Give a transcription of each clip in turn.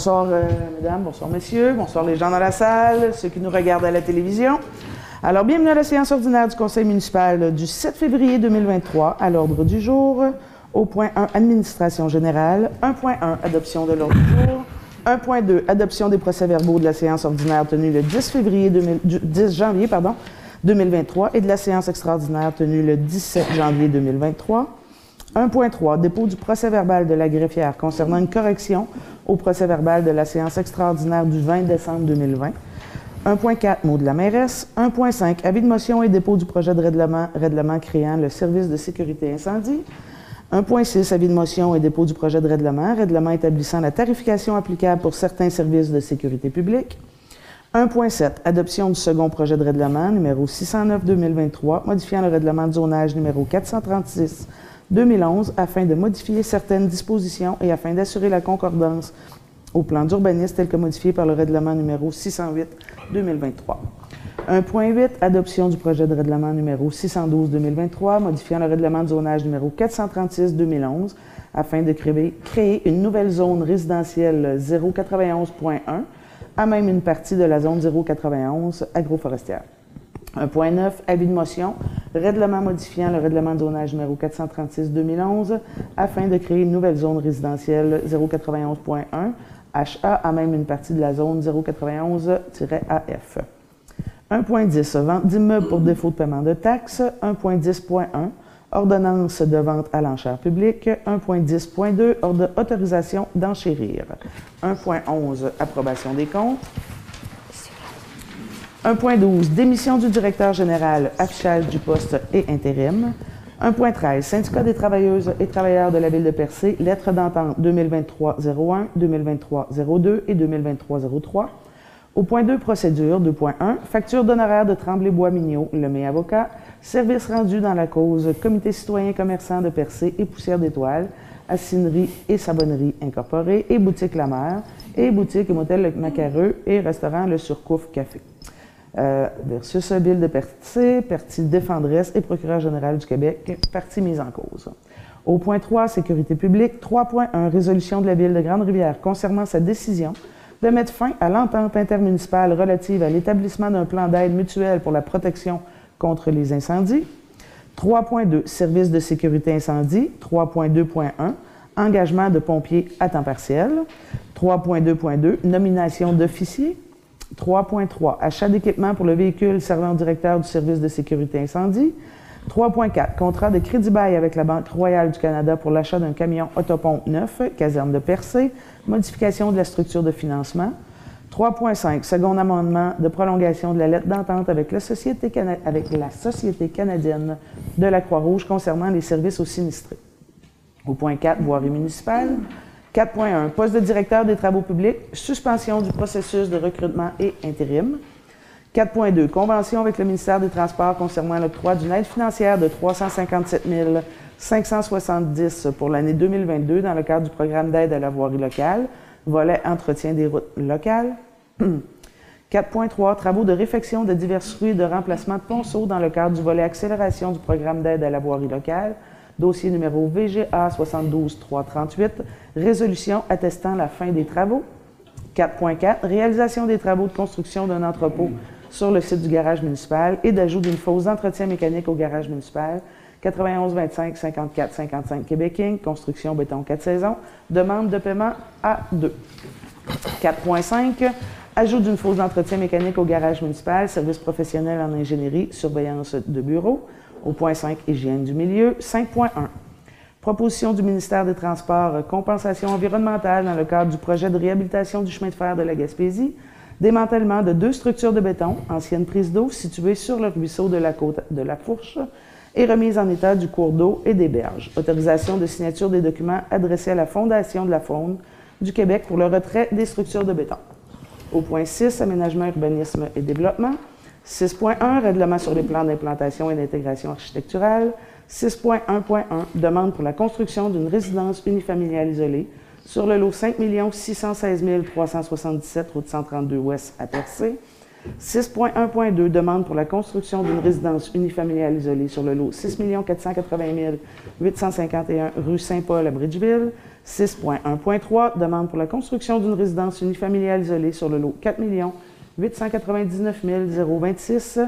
Bonsoir, euh, mesdames, bonsoir, messieurs, bonsoir les gens dans la salle, ceux qui nous regardent à la télévision. Alors, bienvenue à la séance ordinaire du Conseil municipal du 7 février 2023. À l'ordre du jour, au point 1, administration générale. 1.1, adoption de l'ordre du jour. 1.2, adoption des procès-verbaux de la séance ordinaire tenue le 10, février 10 janvier pardon, 2023 et de la séance extraordinaire tenue le 17 janvier 2023. 1.3, dépôt du procès-verbal de la greffière concernant une correction au procès-verbal de la séance extraordinaire du 20 décembre 2020. 1.4, mot de la mairesse. 1.5, avis de motion et dépôt du projet de règlement, règlement créant le service de sécurité incendie. 1.6, avis de motion et dépôt du projet de règlement, règlement établissant la tarification applicable pour certains services de sécurité publique. 1.7, adoption du second projet de règlement numéro 609-2023, modifiant le règlement de zonage numéro 436 2011 afin de modifier certaines dispositions et afin d'assurer la concordance au plan d'urbanisme tel que modifié par le règlement numéro 608-2023. 1.8, adoption du projet de règlement numéro 612-2023, modifiant le règlement de zonage numéro 436-2011 afin de créer, créer, une nouvelle zone résidentielle 091.1 à même une partie de la zone 091 agroforestière. 1.9, avis de motion, règlement modifiant le règlement de zonage numéro 436-2011 afin de créer une nouvelle zone résidentielle 091.1 HA à même une partie de la zone 091-AF. 1.10, vente d'immeubles pour défaut de paiement de taxes. 1.10.1, ordonnance de vente à l'enchère publique. 1.10.2, autorisation d'enchérir. 1.11, approbation des comptes. 1.12, démission du directeur général, affichage du poste et intérim. 1.13, syndicat des travailleuses et travailleurs de la ville de Percé, lettre d'entente 2023-01, 2023-02 et 2023-03. Au point 2, procédure 2.1, facture d'honoraires de Tremblay-Bois-Mignot, le avocat, service rendu dans la cause Comité citoyen commerçant de Percé et Poussière d'étoiles, assinerie et savonnerie incorporée et boutique La Mer, et boutique et motel Macareux et restaurant Le Surcouf Café. Euh, versus Ville de Percy, partie défendresse et procureur général du Québec, partie mise en cause. Au point 3, sécurité publique, 3.1, résolution de la Ville de Grande-Rivière concernant sa décision de mettre fin à l'entente intermunicipale relative à l'établissement d'un plan d'aide mutuelle pour la protection contre les incendies. 3.2, service de sécurité incendie. 3.2.1, engagement de pompiers à temps partiel. 3.2.2, nomination d'officiers. 3.3, achat d'équipement pour le véhicule servant au directeur du service de sécurité incendie. 3.4, contrat de crédit bail avec la Banque royale du Canada pour l'achat d'un camion autopompe neuf, caserne de Percé, modification de la structure de financement. 3.5, second amendement de prolongation de la lettre d'entente avec la Société, avec la Société canadienne de la Croix-Rouge concernant les services aux sinistrés. Au point 4, voirie municipale. 4.1, poste de directeur des travaux publics, suspension du processus de recrutement et intérim. 4.2, convention avec le ministère des Transports concernant l'octroi d'une aide financière de 357 570 pour l'année 2022 dans le cadre du programme d'aide à la voirie locale, volet entretien des routes locales. 4.3, travaux de réfection de divers fruits de remplacement de ponceaux dans le cadre du volet accélération du programme d'aide à la voirie locale, dossier numéro VGA 72338, résolution attestant la fin des travaux. 4.4, réalisation des travaux de construction d'un entrepôt sur le site du garage municipal et d'ajout d'une fosse d'entretien mécanique au garage municipal. 91 25 54 55 Québec construction béton 4 saisons, demande de paiement A2. 4.5, ajout d'une fosse d'entretien mécanique au garage municipal, service professionnel en ingénierie, surveillance de bureau. Au point 5, hygiène du milieu. 5.1, proposition du ministère des Transports, compensation environnementale dans le cadre du projet de réhabilitation du chemin de fer de la Gaspésie. Démantèlement de deux structures de béton, ancienne prise d'eau située sur le ruisseau de la côte de la Fourche et remise en état du cours d'eau et des berges. Autorisation de signature des documents adressés à la Fondation de la faune du Québec pour le retrait des structures de béton. Au point 6, aménagement, urbanisme et développement. 6.1, règlement sur les plans d'implantation et d'intégration architecturale. 6.1.1, demande pour la construction d'une résidence unifamiliale isolée sur le lot 5 616 377 route 132 Ouest à Percé. 6.1.2, demande pour la construction d'une résidence unifamiliale isolée sur le lot 6 480 851 rue Saint-Paul à Bridgeville. 6.1.3, demande pour la construction d'une résidence unifamiliale isolée sur le lot 4 899 026,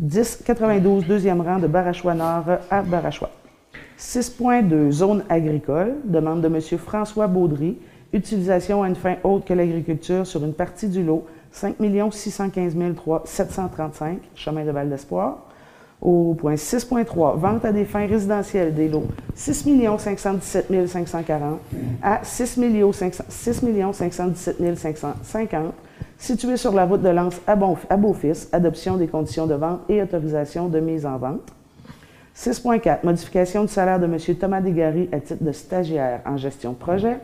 1092, deuxième rang de Barachois Nord à Barachois. 6.2, zone agricole, demande de M. François Baudry, utilisation à une fin autre que l'agriculture sur une partie du lot 5 615 735, chemin de Val d'Espoir. Au point 6.3, vente à des fins résidentielles des lots 6 517 540 à 6, 517 550, situés sur la route de Lens à, Beaufils, adoption des conditions de vente et autorisation de mise en vente. 6.4, modification du salaire de M. Thomas Desgaris à titre de stagiaire en gestion de projet.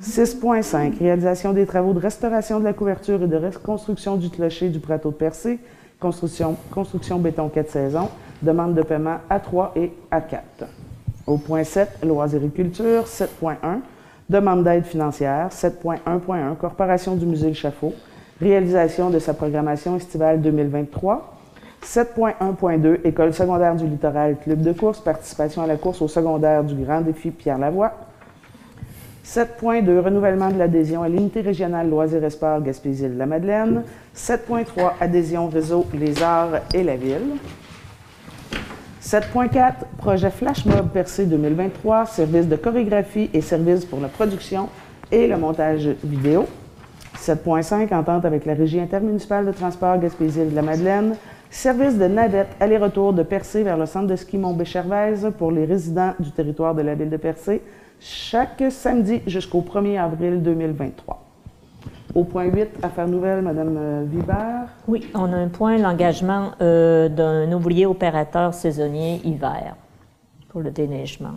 6.5, réalisation des travaux de restauration de la couverture et de reconstruction du clocher du plateau de Percé construction, béton 4 saisons, demande de paiement A3 et A4. Au point 7, loisirs-culture, 7.1, demande d'aide financière, 7.1.1, Corporation du musée Le Chafaud, réalisation de sa programmation estivale 2023. 7.1.2, École secondaire du littoral, club de course, participation à la course au secondaire du Grand Défi Pierre Lavoie. 7.2, renouvellement de l'adhésion à l'unité régionale Loisirs et Sports Gaspésie-de-la-Madeleine. 7.3, adhésion réseau Les Arts et la Ville. 7.4, projet Flash Mob Percé 2023, service de chorégraphie et service pour la production et le montage vidéo. 7.5, entente avec la Régie intermunicipale de transport Gaspésie-de-la-Madeleine. Service de navette aller-retour de Percé vers le centre de ski Mont-Béchervaise pour les résidents du territoire de la ville de Percé chaque samedi jusqu'au 1er avril 2023. Au point 8, affaires nouvelles, Mme euh, Vibert. Oui, on a un point, l'engagement euh, d'un ouvrier opérateur saisonnier hiver pour le déneigement.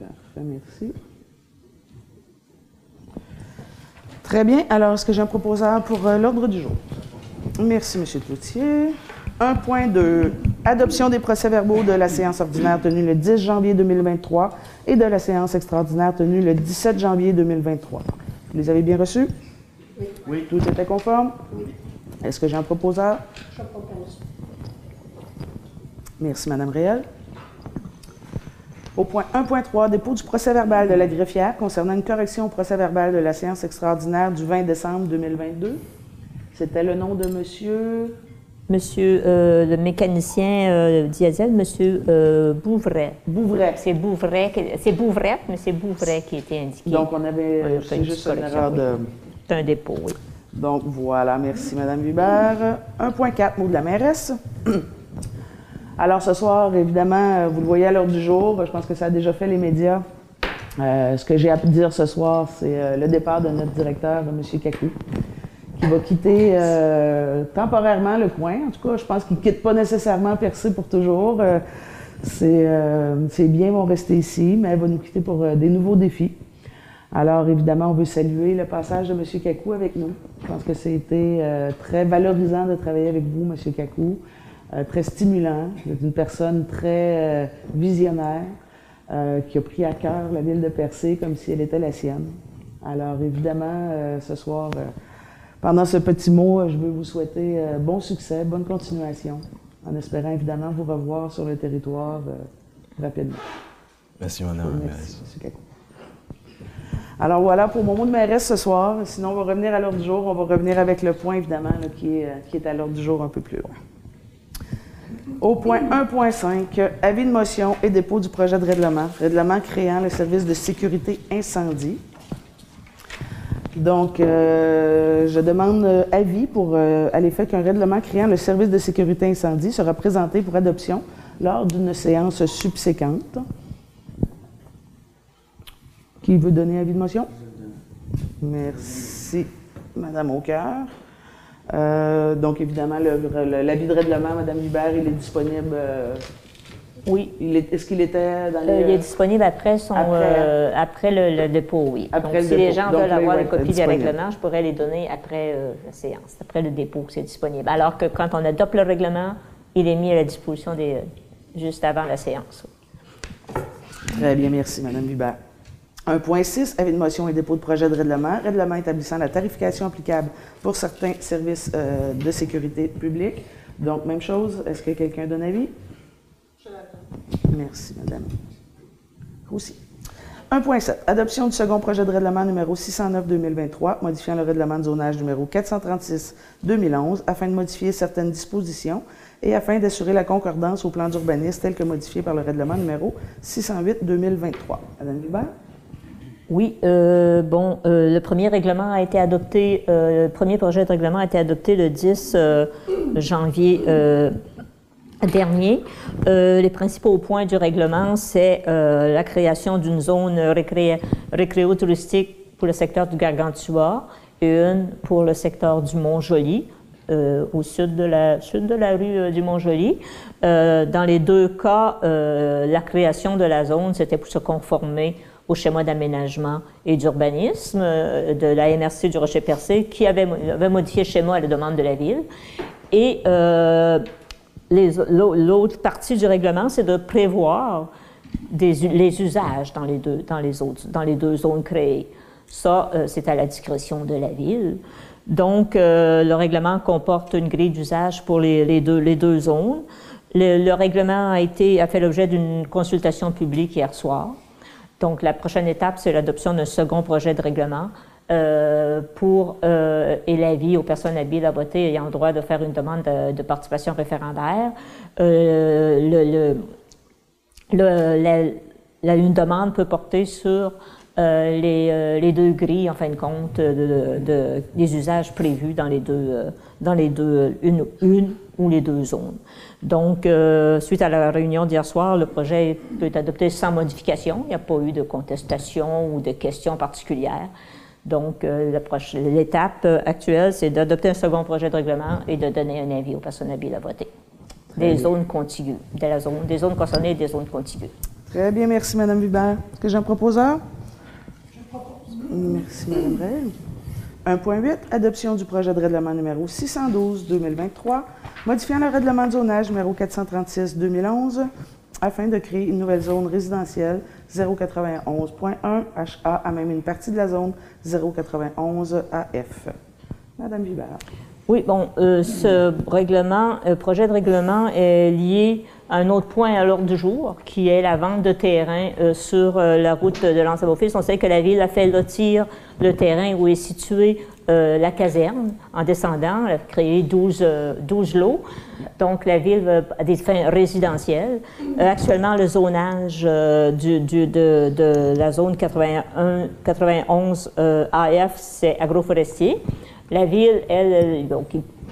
Parfait, merci. Très bien. Alors, est-ce que j'ai un proposeur pour euh, l'ordre du jour? Merci, M. Cloutier. 1.2, adoption des procès-verbaux de la séance ordinaire tenue le 10 janvier 2023 et de la séance extraordinaire tenue le 17 janvier 2023. Vous les avez bien reçus? Oui. Oui. Tout était conforme? Oui. Est-ce que j'ai un proposeur? Je propose. Merci, Mme Réel. Au point 1.3, dépôt du procès-verbal de la greffière concernant une correction au procès-verbal de la séance extraordinaire du 20 décembre 2022. C'était le nom de monsieur... Monsieur euh, le mécanicien euh, diesel, Monsieur euh, Bouvray. Bouvray. C'est Bouvray, c'est Bouvray, mais c'est Bouvray qui était indiqué. Donc on avait c'est juste une erreur de. C'est un dépôt, oui. Donc voilà, merci Madame Hubert. 1.4, mot de la mairesse. Alors ce soir, évidemment, vous le voyez à l'heure du jour, je pense que ça a déjà fait les médias. ce que j'ai à dire ce soir, c'est le départ de notre directeur, M. Kakou qui va quitter euh, temporairement le coin. En tout cas, je pense qu'il ne quitte pas nécessairement Percé pour toujours. Euh, euh, c'est bien, vont rester ici, mais elle va nous quitter pour des nouveaux défis. Alors, évidemment, on veut saluer le passage de M. Kakou avec nous. Je pense que c'était très valorisant de travailler avec vous, M. Kakou. Très stimulant. Vous êtes une personne très visionnaire qui a pris à cœur la ville de Percé comme si elle était la sienne. Alors, évidemment, ce soir, pendant ce petit mot, je veux vous souhaiter euh, bon succès, bonne continuation, en espérant évidemment vous revoir sur le territoire euh, rapidement. Merci, madame. Merci. Alors voilà pour mon mot de mairesse ce soir. Sinon, on va revenir à l'ordre du jour. On va revenir avec le point, évidemment, qui, est, euh, qui est à l'ordre du jour un peu plus loin. Au point 1.5, avis de motion et dépôt du projet de règlement. Règlement créant le service de sécurité incendie. Donc, euh, je demande euh, avis pour euh, à l'effet qu'un règlement créant le service de sécurité incendie sera présenté pour adoption lors d'une séance subséquente. Qui veut donner avis de motion? Merci, Madame Aucœur. Donc, évidemment, l'avis de règlement, Madame Hubert, il est disponible oui. Est-ce qu'il était dans les... il est disponible après, son, après, euh, le, dépôt, oui. Après Donc, si les gens veulent avoir une copie des règlements, je pourrais les donner après euh, la séance, après le dépôt, c'est disponible. Alors que quand on adopte le règlement, il est mis à la disposition des, juste avant la séance. Très bien, merci, Mme Hubert. 1.6, avis de motion et dépôt de projet de règlement. Règlement établissant la tarification applicable pour certains services euh, de sécurité publique. Donc, même chose, est-ce que quelqu'un donne avis? Merci, madame. Aussi. 1.7. Adoption du second projet de règlement numéro 609-2023, modifiant le règlement de zonage numéro 436-2011 afin de modifier certaines dispositions et afin d'assurer la concordance au plan d'urbanisme tel que modifié par le règlement numéro 608-2023. Madame Vibert? Oui, euh, bon, euh, le premier règlement a été adopté, euh, le premier projet de règlement a été adopté le 10 janvier dernier. les principaux points du règlement, c'est la création d'une zone récréo-touristique pour le secteur du Gargantua et une pour le secteur du Mont-Joli. au sud de la, sud de la rue du Mont-Joli. dans les deux cas, la création de la zone, c'était pour se conformer au schéma d'aménagement et d'urbanisme euh, de la MRC du Rocher-Percé qui avait, modifié le schéma à la demande de la ville. Et euh, l'autre partie du règlement, c'est de prévoir les usages dans les, deux, dans, les autres, dans les deux zones créées. Ça, euh, c'est à la discrétion de la ville. Donc, le règlement comporte une grille d'usage pour les, deux, les deux zones. Le, le, règlement a, été, a fait l'objet d'une consultation publique hier soir. Donc, la prochaine étape, c'est l'adoption d'un second projet de règlement euh, pour euh, et l'avis aux personnes habiles à voter ayant le droit de faire une demande de, participation référendaire. Euh, une demande peut porter sur les, deux grilles, en fin de compte, de, des usages prévus dans les deux, dans les deux une, une ou les deux zones. Donc, euh, suite à la réunion d'hier soir, le projet peut être adopté sans modification. Il n'y a pas eu de contestation ou de questions particulières. Donc, euh, l'étape actuelle, c'est d'adopter un second projet de règlement et de donner un avis aux personnes habiles à voter. Des zones contiguës, de la zone, des zones concernées et des zones contiguës. Très bien, merci, Mme Hubert. Est-ce que j'ai un? Proposeur? Je propose. Merci, Mme 1.8, adoption du projet de règlement numéro 612-2023 modifiant le règlement de zonage numéro 436-2011 afin de créer une nouvelle zone résidentielle 091.1 HA à même une partie de la zone 091 AF. Madame Vibert. Oui, bon, euh, ce règlement, euh, projet de règlement est lié un autre point à l'ordre du jour, qui est la vente de terrain euh, sur la route de l'ensemble office. On sait que la ville a fait lotir le terrain où est située la caserne en descendant, elle a créé 12, 12 lots. Donc, la ville a des fins résidentielles. actuellement, le zonage de, la zone 81, 91 AF, c'est agroforestier. La ville, elle, donc,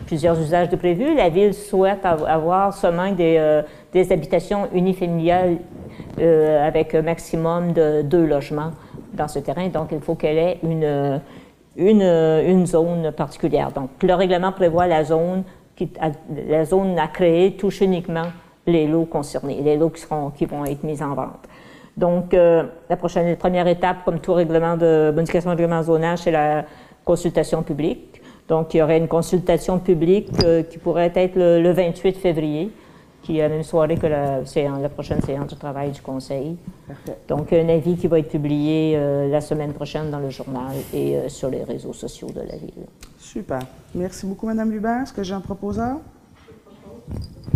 plusieurs usages de prévus. La ville souhaite avoir seulement des, euh, des habitations unifamiliales euh, avec un maximum de deux logements dans ce terrain. Donc, il faut qu'elle ait une, une, une, zone particulière. Donc, le règlement prévoit la zone, qui, la zone à créer touche uniquement les lots concernés, les lots qui, seront, qui vont être mis en vente. Donc, euh, la prochaine, première étape, comme tout règlement de bonification de règlement zonage, c'est la consultation publique. Donc, il y aurait une consultation publique euh, qui pourrait être le, 28 février, qui est la même soirée que la, la, prochaine séance de travail du Conseil. Donc, un avis qui va être publié euh, la semaine prochaine dans le journal et euh, sur les réseaux sociaux de la Ville. Super. Merci beaucoup, Mme Hubert. Est-ce que j'ai un? Proposeur?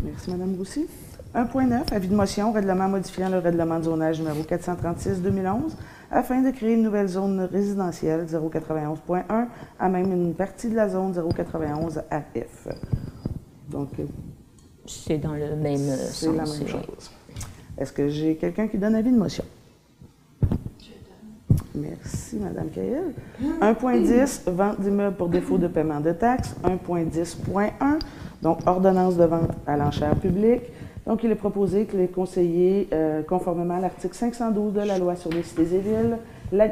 Merci, Mme Roussy. 1.9, avis de motion, règlement modifiant le règlement de zonage numéro 436-2011 afin de créer une nouvelle zone résidentielle 091.1 à même une partie de la zone 091 AF. Donc, c'est dans le même sens. C'est la même chose. Est-ce que j'ai quelqu'un qui donne avis de motion? Merci, Mme Cahill. 1.10, vente d'immeubles pour défaut de paiement de taxes. 1.10.1, donc ordonnance de vente à l'enchère publique. Donc, il est proposé que les conseillers, euh, conformément à l'article 512 de la loi sur les cités et villes, la,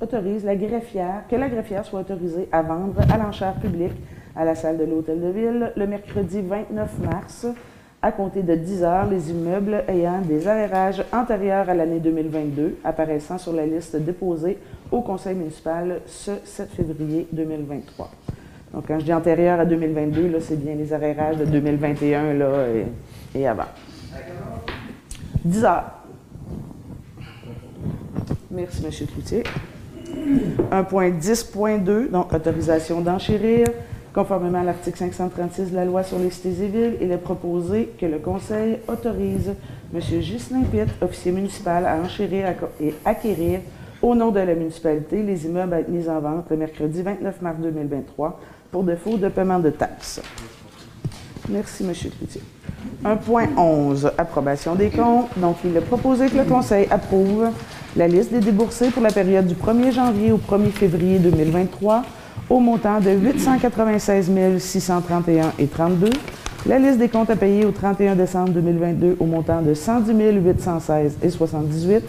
autorisent la greffière, que la greffière soit autorisée à vendre à l'enchère publique à la salle de l'Hôtel de Ville le mercredi 29 mars à compter de 10 heures les immeubles ayant des avérages antérieurs à l'année 2022 apparaissant sur la liste déposée au conseil municipal ce 7 février 2023. Donc, quand je dis antérieur à 2022, c'est bien les avérages de 2021 là, et avant. 10 heures. Merci, M. Cloutier. 1.10.2, donc autorisation d'enchérir. Conformément à l'article 536 de la loi sur les cités et villes, il est proposé que le Conseil autorise M. Ghislain Pitt, officier municipal, à enchérir et acquérir au nom de la municipalité les immeubles à être mis en vente le mercredi 29 mars 2023 pour défaut de paiement de taxes. Merci, M. Cloutier. 1.11, approbation des comptes. Donc, il est proposé que le Conseil approuve la liste des déboursés pour la période du 1er janvier au 1er février 2023 au montant de 896 631 et 32. La liste des comptes à payer au 31 décembre 2022 au montant de 110 816 et 78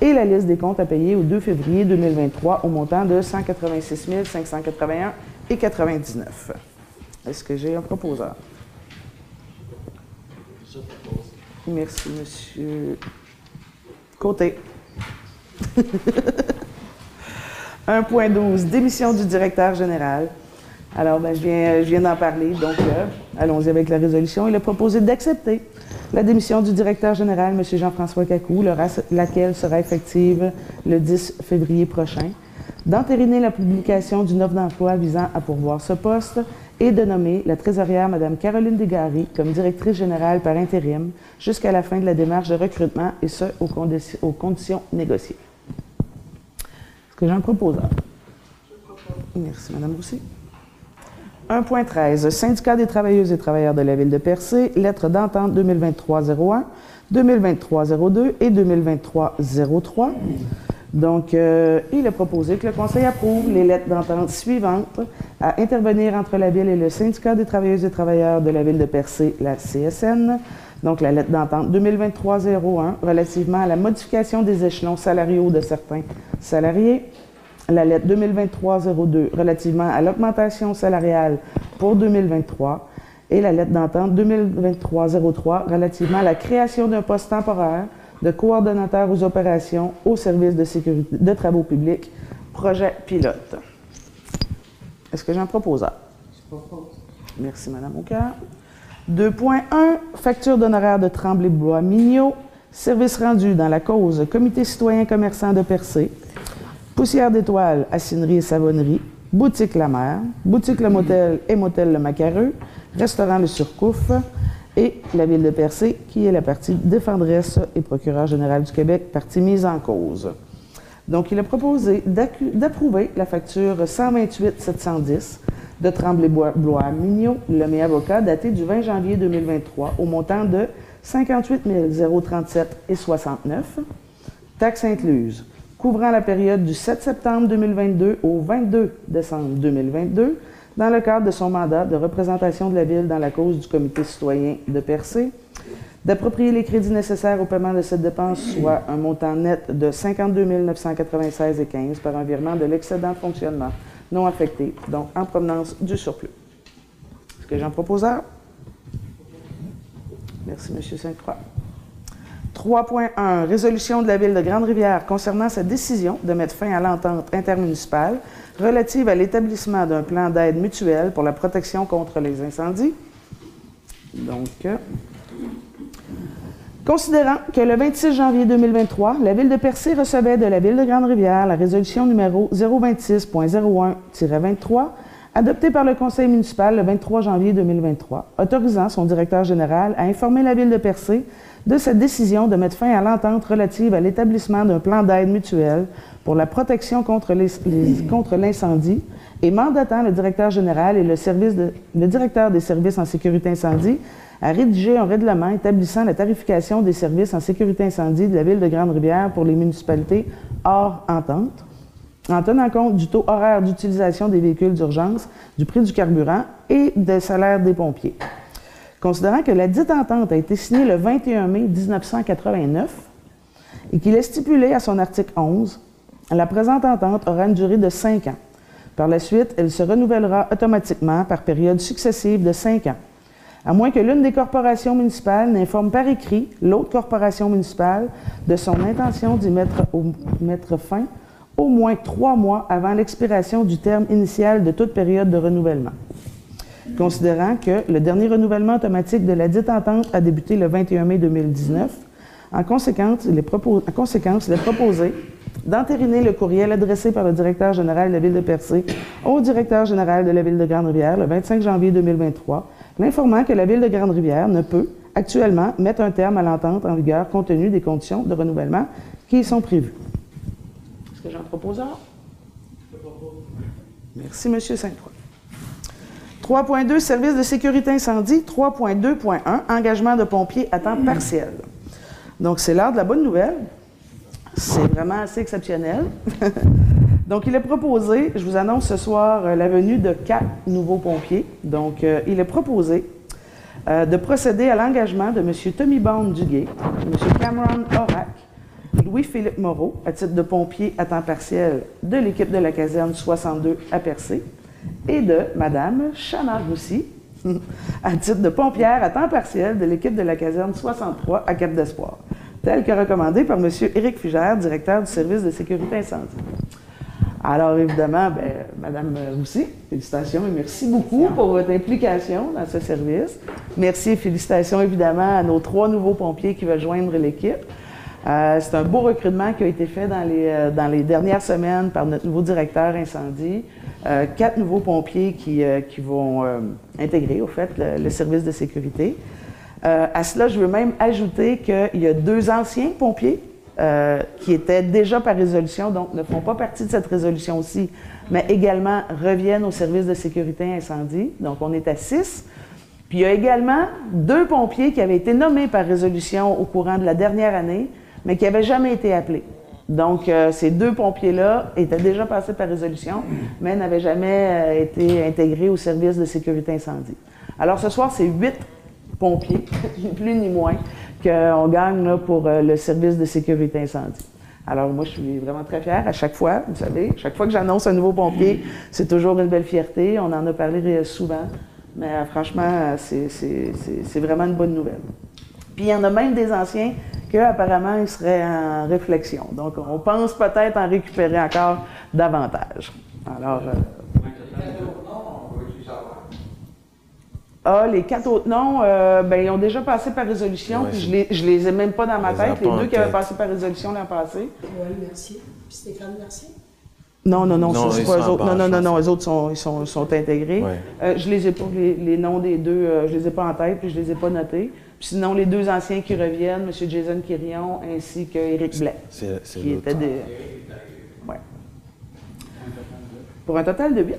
et la liste des comptes à payer au 2 février 2023 au montant de 186 581 et 99. Est-ce que j'ai un proposeur? Merci, Monsieur Côté. 1.12, démission du directeur général. Alors, ben, je viens, je viens d'en parler, donc euh, allons-y avec la résolution. Il a proposé d'accepter la démission du directeur général, M. Jean-François Cacou, laquelle sera effective le 10 février prochain, d'entériner la publication d'une offre d'emploi visant à pourvoir ce poste et de nommer la trésorière Mme Caroline Desgaris comme directrice générale par intérim jusqu'à la fin de la démarche de recrutement, et ce, aux conditions négociées que j'en propose. Merci, Mme Roussy. 1.13. Syndicat des travailleuses et travailleurs de la Ville de Percé, lettre d'entente 2023-01, 2023-02 et 2023-03. Donc, euh, il est proposé que le Conseil approuve les lettres d'entente suivantes à intervenir entre la Ville et le Syndicat des travailleuses et travailleurs de la Ville de Percé, la CSN. Donc, la lettre d'entente 2023-01 relativement à la modification des échelons salariaux de certains salariés, la lettre 2023-02 relativement à l'augmentation salariale pour 2023 et la lettre d'entente 2023-03 relativement à la création d'un poste temporaire de coordonnateur aux opérations au service de sécurité de travaux publics, projet pilote. Est-ce que j'ai un? Proposeur? Merci, Mme Aucœur. 2.1, facture d'honoraires de Tremblay-Bois-Mignot, service rendu dans la cause Comité citoyen commerçant de Percé, Poussière d'étoiles, assinerie et savonnerie, boutique La Mer, boutique Le Motel et Motel Le Macareux, restaurant Le Surcouf. Et la ville de Percé, qui est la partie défendresse et procureur général du Québec, partie mise en cause. Donc, il a proposé d'approuver la facture 128-710 de Tremblay-Blois Mignot, le avocat, datée du 20 janvier 2023, au montant de 58 037 et 69, taxes incluses couvrant la période du 7 septembre 2022 au 22 décembre 2022 dans le cadre de son mandat de représentation de la Ville dans la cause du Comité citoyen de Percé, d'approprier les crédits nécessaires au paiement de cette dépense, soit un montant net de 52 996 et 15 par un virement de l'excédent de fonctionnement non affecté, donc en provenance du surplus. Est-ce que j'en propose? Merci, M. Sainte-Croix. 3.1. Résolution de la Ville de Grande-Rivière concernant sa décision de mettre fin à l'entente intermunicipale relative à l'établissement d'un plan d'aide mutuelle pour la protection contre les incendies. Donc, euh, considérant que le 26 janvier 2023, la Ville de Percé recevait de la Ville de Grande-Rivière la résolution numéro 026.01-23 adoptée par le Conseil municipal le 23 janvier 2023, autorisant son directeur général à informer la Ville de Percé de cette décision de mettre fin à l'entente relative à l'établissement d'un plan d'aide mutuelle pour la protection contre, l'incendie et mandatant le directeur général et le directeur des services en sécurité incendie à rédiger un règlement établissant la tarification des services en sécurité incendie de la ville de Grande-Rivière pour les municipalités hors entente, en tenant compte du taux horaire d'utilisation des véhicules d'urgence, du prix du carburant et des salaires des pompiers. Considérant que la dite entente a été signée le 21 mai 1989 et qu'il est stipulé à son article 11, la présente entente aura une durée de cinq ans. Par la suite, elle se renouvellera automatiquement par période successive de cinq ans, à moins que l'une des corporations municipales n'informe par écrit l'autre corporation municipale de son intention d'y mettre fin au moins trois mois avant l'expiration du terme initial de toute période de renouvellement considérant que le dernier renouvellement automatique de la dite entente a débuté le 21 mai 2019. En conséquence, il est, proposé d'entériner le courriel adressé par le directeur général de la Ville de Percé au directeur général de la Ville de Grande-Rivière le 25 janvier 2023, l'informant que la Ville de Grande-Rivière ne peut, actuellement, mettre un terme à l'entente en vigueur compte tenu des conditions de renouvellement qui y sont prévues. Est-ce que j'en propose un? Merci, M. Saint-Croix. 3.2, service de sécurité incendie. 3.2.1, engagement de pompiers à temps partiel. Donc, c'est l'heure de la bonne nouvelle. C'est vraiment assez exceptionnel. Donc, il est proposé, je vous annonce ce soir euh, la venue de quatre nouveaux pompiers. Donc, euh, il est proposé euh, de procéder à l'engagement de M. Tommy Bond Duguay, M. Cameron Orac, Louis-Philippe Moreau, à titre de pompier à temps partiel de l'équipe de la caserne 62 à Percé, et de Mme Chana Roussy, à titre de pompière à temps partiel de l'équipe de la caserne 63 à Cap d'Espoir, tel que recommandé par M. Éric Fugère, directeur du service de sécurité incendie. Alors, évidemment, ben, Madame Roussy, félicitations et merci beaucoup pour votre implication dans ce service. Merci et félicitations, évidemment, à nos trois nouveaux pompiers qui veulent joindre l'équipe. Euh, c'est un beau recrutement qui a été fait dans les, euh, dans les dernières semaines par notre nouveau directeur incendie. Euh, quatre nouveaux pompiers qui, qui vont intégrer, au fait, le, service de sécurité. à cela, je veux même ajouter qu'il y a deux anciens pompiers qui étaient déjà par résolution, donc ne font pas partie de cette résolution aussi, mais également reviennent au service de sécurité incendie. Donc, on est à six. Puis il y a également deux pompiers qui avaient été nommés par résolution au courant de la dernière année, mais qui n'avaient jamais été appelés. Donc, euh, ces deux pompiers-là étaient déjà passés par résolution, mais n'avaient jamais euh, été intégrés au service de sécurité incendie. Alors, ce soir, c'est huit pompiers, ni plus ni moins, qu'on gagne pour euh, le service de sécurité incendie. Alors, moi, je suis vraiment très fière à chaque fois, vous savez, chaque fois que j'annonce un nouveau pompier, c'est toujours une belle fierté. On en a parlé souvent, mais franchement, c'est vraiment une bonne nouvelle. Puis, il y en a même des anciens qu'apparemment, il serait en réflexion. Donc, on pense peut-être en récupérer encore davantage. Alors. Euh, ah, les quatre autres noms, euh, ben, ils ont déjà passé par résolution, puis je les, les ai même pas dans ma tête. Les deux qui avaient passé par résolution l'an passé. Oui, merci. Puis Stéphane Mercier. Non, non, non, non, pas eux autres. Non, non, non, non, les autres sont, ils sont, sont intégrés. Euh, je les ai pas, les, noms des deux, je les ai pas en tête, puis je les ai pas notés sinon, les deux anciens qui reviennent, M. Jason Quirion ainsi qu'Éric Blais. C'est, qui étaient des. Ouais. Pour un total de 8.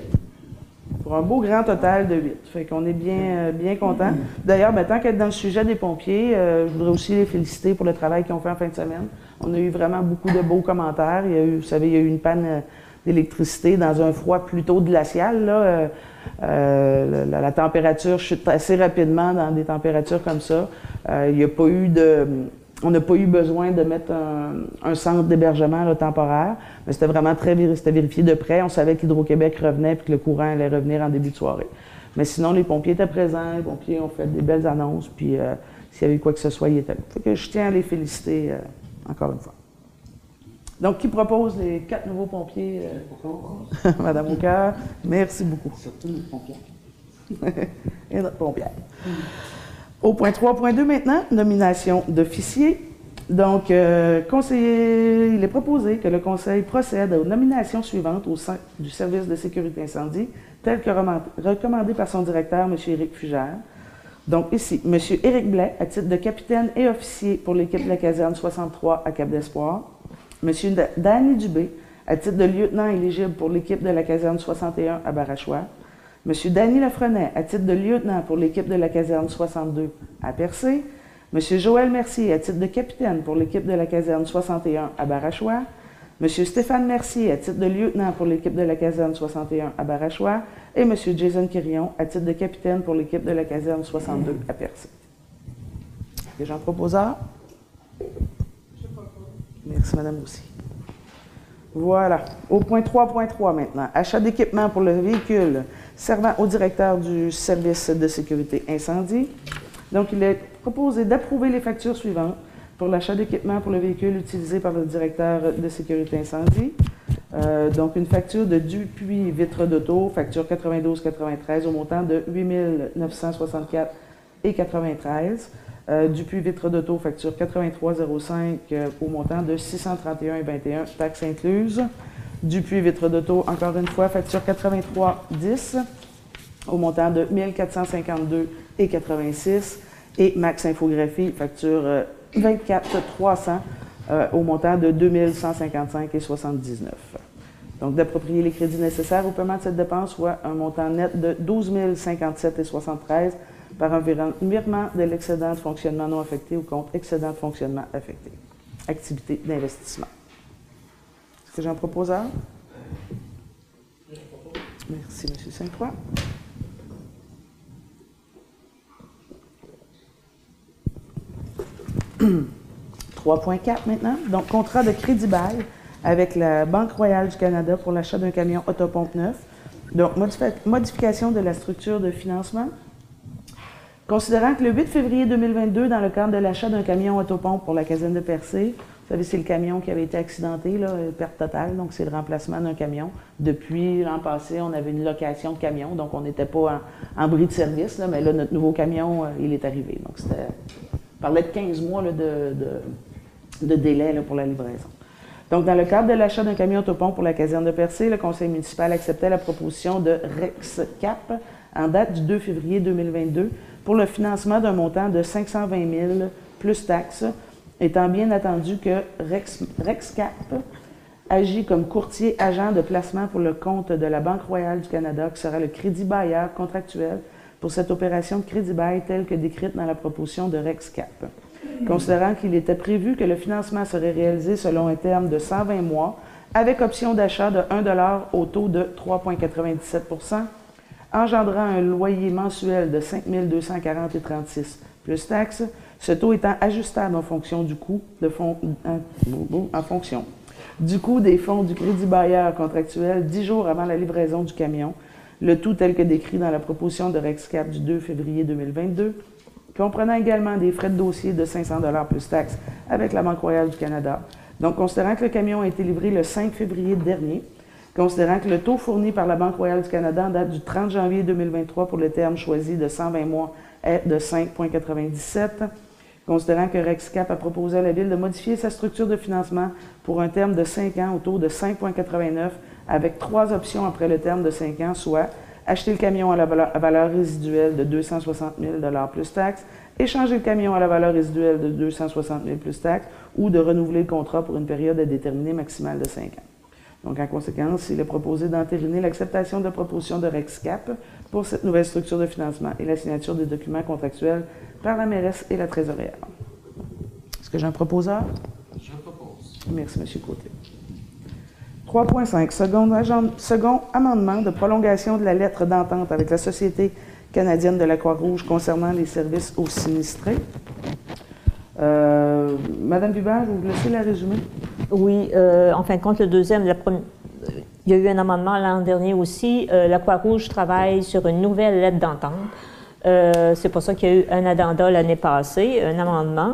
Pour un beau grand total de 8. Fait qu'on est bien, euh, bien content. D'ailleurs, ben, tant qu'être dans le sujet des pompiers, euh, je voudrais aussi les féliciter pour le travail qu'ils ont fait en fin de semaine. On a eu vraiment beaucoup de beaux commentaires. Il y a eu, vous savez, il y a eu une panne euh, d'électricité dans un froid plutôt glacial. Là. Euh, la, température chute assez rapidement dans des températures comme ça. Euh, il a pas eu de, on n'a pas eu besoin de mettre un, centre d'hébergement temporaire, mais c'était vraiment très c'était vérifié de près. On savait qu'Hydro-Québec revenait et que le courant allait revenir en début de soirée. Mais sinon, les pompiers étaient présents, les pompiers ont fait des belles annonces, puis euh, s'il y avait quoi que ce soit, ils étaient là. je tiens à les féliciter encore une fois. Donc, qui propose les quatre nouveaux pompiers? Euh, Madame Aucœur, merci beaucoup. Surtout notre pompière. Et notre pompière. Au point 3.2 maintenant, nomination d'officiers. Donc, euh, conseiller, il est proposé que le Conseil procède aux nominations suivantes au sein du service de sécurité incendie, tel que recommandé par son directeur, M. Éric Fugère. Donc, ici, M. Éric Blais, à titre de capitaine et officier pour l'équipe de la caserne 63 à Cap d'Espoir. M. Danny Dubé, à titre de lieutenant éligible pour l'équipe de la caserne 61 à Barachois. M. Danny Lafrenet, à titre de lieutenant pour l'équipe de la caserne 62 à Percé. M. Joël Mercier, à titre de capitaine pour l'équipe de la caserne 61 à Barachois. M. Stéphane Mercier, à titre de lieutenant pour l'équipe de la caserne 61 à Barachois. Et M. Jason Quirion, à titre de capitaine pour l'équipe de la caserne 62 à Percé. Les gens proposeurs? Merci, Madame aussi. Voilà. Au point 3.3 maintenant. Achat d'équipement pour le véhicule servant au directeur du service de sécurité incendie. Donc, il est proposé d'approuver les factures suivantes pour l'achat d'équipement pour le véhicule utilisé par le directeur de sécurité incendie. Euh, donc, une facture de Dupuis vitre d'auto, facture 92-93 au montant de 8 964 et 93. Euh, Dupuis Vitre d'Auto, facture 83,05 euh, au montant de 631,21, taxes incluses. Dupuis Vitre d'Auto, encore une fois, facture 83,10 au montant de 1452,86. Et Max Infographie, facture 24,300 euh, au montant de 2155,79. Donc, d'approprier les crédits nécessaires au paiement de cette dépense, soit un montant net de 12 057,73 par un virement de l'excédent de fonctionnement non affecté au compte excédent de fonctionnement affecté. Activité d'investissement. Est-ce que j'en propose un? Merci, M. Saint-Croix. 3.4 maintenant. Donc, contrat de crédit bail avec la Banque royale du Canada pour l'achat d'un camion autopompe neuf. Donc, modification de la structure de financement. Considérant que le 8 février 2022, dans le cadre de l'achat d'un camion autopompe pour la caserne de Percé, vous savez, c'est le camion qui avait été accidenté, là, perte totale, donc c'est le remplacement d'un camion. Depuis l'an passé, on avait une location de camion, donc on n'était pas en, bris de service, mais là, notre nouveau camion, euh, il est arrivé. Donc, c'était, on parlait de 15 mois de, délai pour la livraison. Donc, dans le cadre de l'achat d'un camion autopompe pour la caserne de Percé, le conseil municipal acceptait la proposition de Rex Cap en date du 2 février 2022 pour le financement d'un montant de 520 000 plus taxes, étant bien attendu que Rex, RexCap agit comme courtier agent de placement pour le compte de la Banque royale du Canada, qui sera le crédit bailleur contractuel pour cette opération de crédit bail telle que décrite dans la proposition de RexCap. Considérant qu'il était prévu que le financement serait réalisé selon un terme de 120 mois, avec option d'achat de 1 au taux de 3,97 engendrant un loyer mensuel de 5 240,36 plus taxes, ce taux étant ajustable en fonction du coût en, fonction du coût des fonds du crédit bailleur contractuel dix jours avant la livraison du camion, le tout tel que décrit dans la proposition de RexCap du 2 février 2022, comprenant également des frais de dossier de 500 plus taxes avec la Banque royale du Canada. Donc, considérant que le camion a été livré le 5 février dernier, Considérant que le taux fourni par la Banque royale du Canada date du 30 janvier 2023 pour le terme choisi de 120 mois est de 5,97. Considérant que RexCap a proposé à la Ville de modifier sa structure de financement pour un terme de 5 ans au taux de 5,89 avec trois options après le terme de 5 ans, soit acheter le camion à la valeur, résiduelle de 260 000 plus taxes, échanger le camion à la valeur résiduelle de 260 000 plus taxes ou de renouveler le contrat pour une période à déterminer maximale de 5 ans. Donc, en conséquence, il est proposé d'entériner l'acceptation de proposition de RexCap pour cette nouvelle structure de financement et la signature des documents contractuels par la mairesse et la trésorière. Est-ce que j'ai un? Proposeur? Je propose. Merci, M. Côté. 3.5. Second, second amendement de prolongation de la lettre d'entente avec la Société canadienne de la Croix-Rouge concernant les services aux sinistrés. Euh, Madame vous laissez la résumer? Oui, euh, en fin de compte, le deuxième, la première, il y a eu un amendement l'an dernier aussi. Euh, la Croix-Rouge travaille sur une nouvelle lettre d'entente. Euh, c'est pour ça qu'il y a eu un addenda l'année passée, un amendement.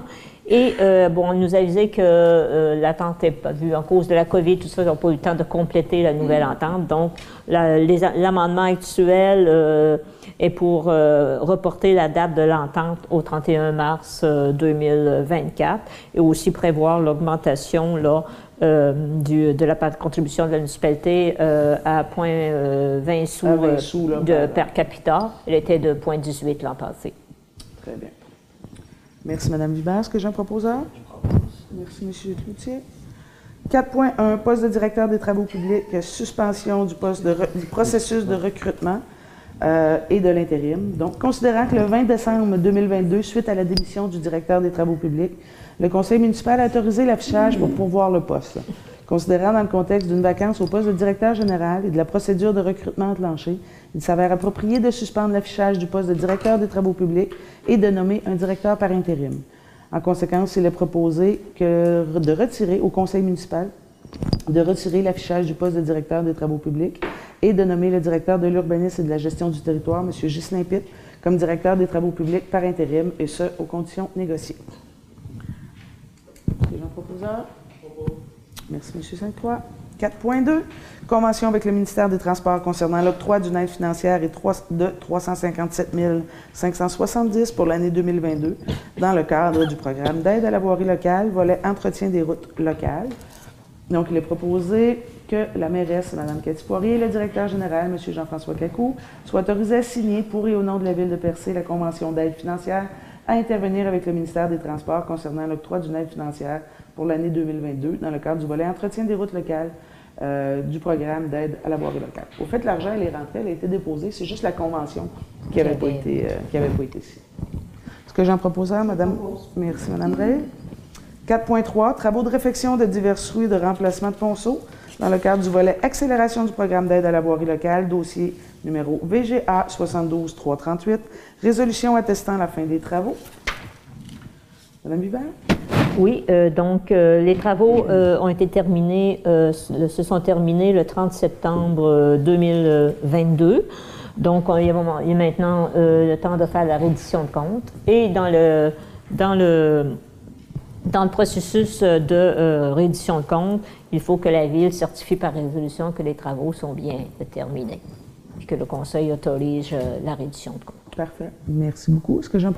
Et euh, bon, on nous a dit que euh, l'attente n'est pas vue en cause de la COVID, tout ça, ils n'ont pas eu le temps de compléter la nouvelle mm. entente. Donc, l'amendement actuel euh, est pour reporter la date de l'entente au 31 mars 2024 et aussi prévoir l'augmentation là, de la part de contribution de la municipalité à 0,20 sous, sous de per capita. Elle était de 0,18 l'an passé. Très bien. Merci, Mme Vibert. Est-ce que j'ai un? Proposeur? Merci, M. Cloutier. 4.1, poste de directeur des travaux publics, suspension du, poste de du processus de recrutement euh, et de l'intérim. Donc, considérant que le 20 décembre 2022, suite à la démission du directeur des travaux publics, le conseil municipal a autorisé l'affichage pour pourvoir le poste. Considérant dans le contexte d'une vacance au poste de directeur général et de la procédure de recrutement enclenchée, il s'avère approprié de suspendre l'affichage du poste de directeur des travaux publics et de nommer un directeur par intérim. En conséquence, il est proposé de retirer au conseil municipal de retirer l'affichage du poste de directeur des travaux publics et de nommer le directeur de l'urbanisme et de la gestion du territoire, M. Ghislain Pitt, comme directeur des travaux publics par intérim, et ce, aux conditions négociées. Proposeur? Merci, M. Sainte-Croix. 4.2, convention avec le ministère des Transports concernant l'octroi d'une aide financière de 357 570 pour l'année 2022 dans le cadre du programme d'aide à la voirie locale, volet entretien des routes locales. Donc, il est proposé que la mairesse, Mme Cathy Poirier, et le directeur général, M. Jean-François Cacou, soient autorisés à signer pour et au nom de la Ville de Percé la convention d'aide financière à intervenir avec le ministère des Transports concernant l'octroi d'une aide financière pour l'année 2022 dans le cadre du volet entretien des routes locales euh, du programme d'aide à la voirie locale. Au fait, l'argent, elle est rentré, elle a été déposée, c'est juste la convention qui n'avait pas, été, euh, qui avait pas été signée. Ce que j'en proposais, Madame? Merci, Mme Ray. 4.3, travaux de réfection de divers fruits de remplacement de ponceau dans le cadre du volet accélération du programme d'aide à la voirie locale, dossier numéro VGA 72-338, résolution attestant la fin des travaux. Madame Hubert? Oui, euh, donc euh, les travaux euh, ont été terminés, se sont terminés le 30 septembre 2022. Donc, il y, maintenant le temps de faire la reddition de compte. Et dans le, dans le, dans le processus de reddition de compte, il faut que la Ville certifie par résolution que les travaux sont bien terminés et que le Conseil autorise la reddition de compte. Parfait. Merci beaucoup. Est-ce que j'ai un?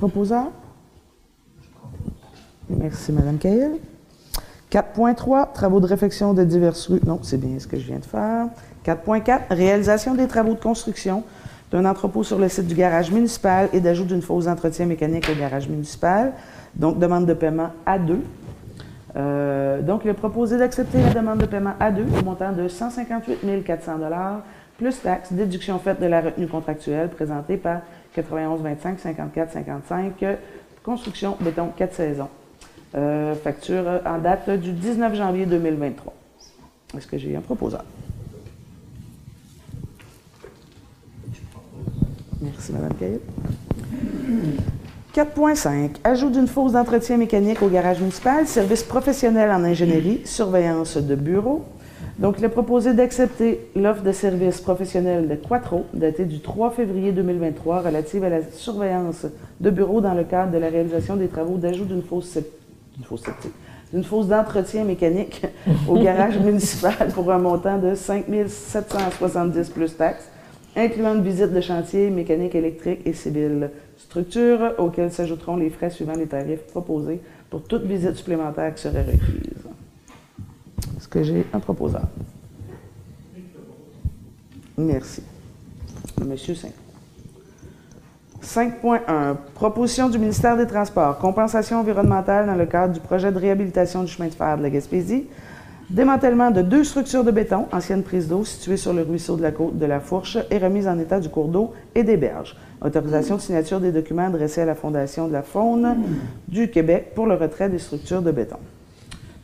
Merci, Mme Cahill. 4.3, travaux de réfection de divers rues. Non, c'est bien ce que je viens de faire. 4.4, réalisation des travaux de construction d'un entrepôt sur le site du garage municipal et d'ajout d'une fosse d'entretien mécanique au garage municipal. Donc, demande de paiement A2. Euh, donc, il est proposé d'accepter la demande de paiement A2 au montant de 158 400 plus taxes, déduction faite de la retenue contractuelle présentée par 91 25 54 55 construction béton 4 saisons. Euh, facture en date du 19 janvier 2023. Est-ce que j'ai un proposeur? Merci, Mme Caillot. 4.5. Ajout d'une fosse d'entretien mécanique au garage municipal, service professionnel en ingénierie, surveillance de bureau. Donc, il est proposé d'accepter l'offre de service professionnel de Quattro, datée du 3 février 2023, relative à la surveillance de bureau dans le cadre de la réalisation des travaux d'ajout d'une fosse une fosse une fosse d'entretien mécanique au garage municipal pour un montant de 5 770 plus taxes, incluant une visite de chantier mécanique, électrique et civile. Structure auxquelles s'ajouteront les frais suivant les tarifs proposés pour toute visite supplémentaire qui serait requise. Est-ce que j'ai un proposeur? Merci. Monsieur Saint. 5.1. Proposition du ministère des Transports. Compensation environnementale dans le cadre du projet de réhabilitation du chemin de fer de la Gaspésie. Démantèlement de deux structures de béton, anciennes prises d'eau situées sur le ruisseau de la côte de la Fourche et remise en état du cours d'eau et des berges. Autorisation signature des documents adressés à la Fondation de la faune du Québec pour le retrait des structures de béton.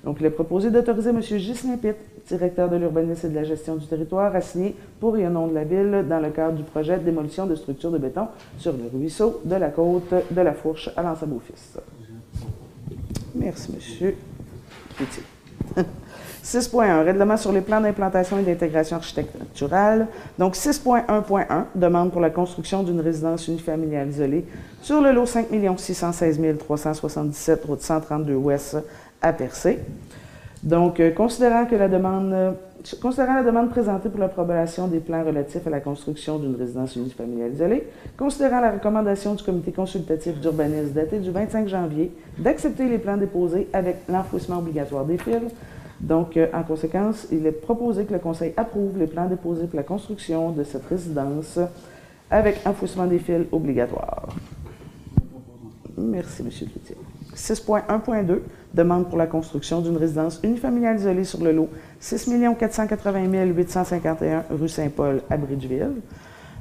Donc, il est proposé d'autoriser M. Ghislain Pitt, directeur de l'urbanisme et de la gestion du territoire, à signer pour et au nom de la Ville dans le cadre du projet de démolition de structures de béton sur le ruisseau de la côte de la Fourche à l'Anse-Beaufils. Merci, M. Pitt. 6.1, règlement sur les plans d'implantation et d'intégration architecturale. Donc, 6.1.1, demande pour la construction d'une résidence unifamiliale isolée sur le lot 5 616 377, route 132 ouest à percer. Donc, euh, considérant que la demande, considérant la demande présentée pour l'approbation des plans relatifs à la construction d'une résidence unifamiliale isolée, considérant la recommandation du comité consultatif d'urbanisme daté du 25 janvier d'accepter les plans déposés avec l'enfouissement obligatoire des fils, donc, euh, en conséquence, il est proposé que le Conseil approuve les plans déposés pour la construction de cette résidence avec enfouissement des fils obligatoire. Merci, M. Cloutier. 6.1.2, demande pour la construction d'une résidence unifamiliale isolée sur le lot 6 480 851 rue Saint-Paul à Bridgeville.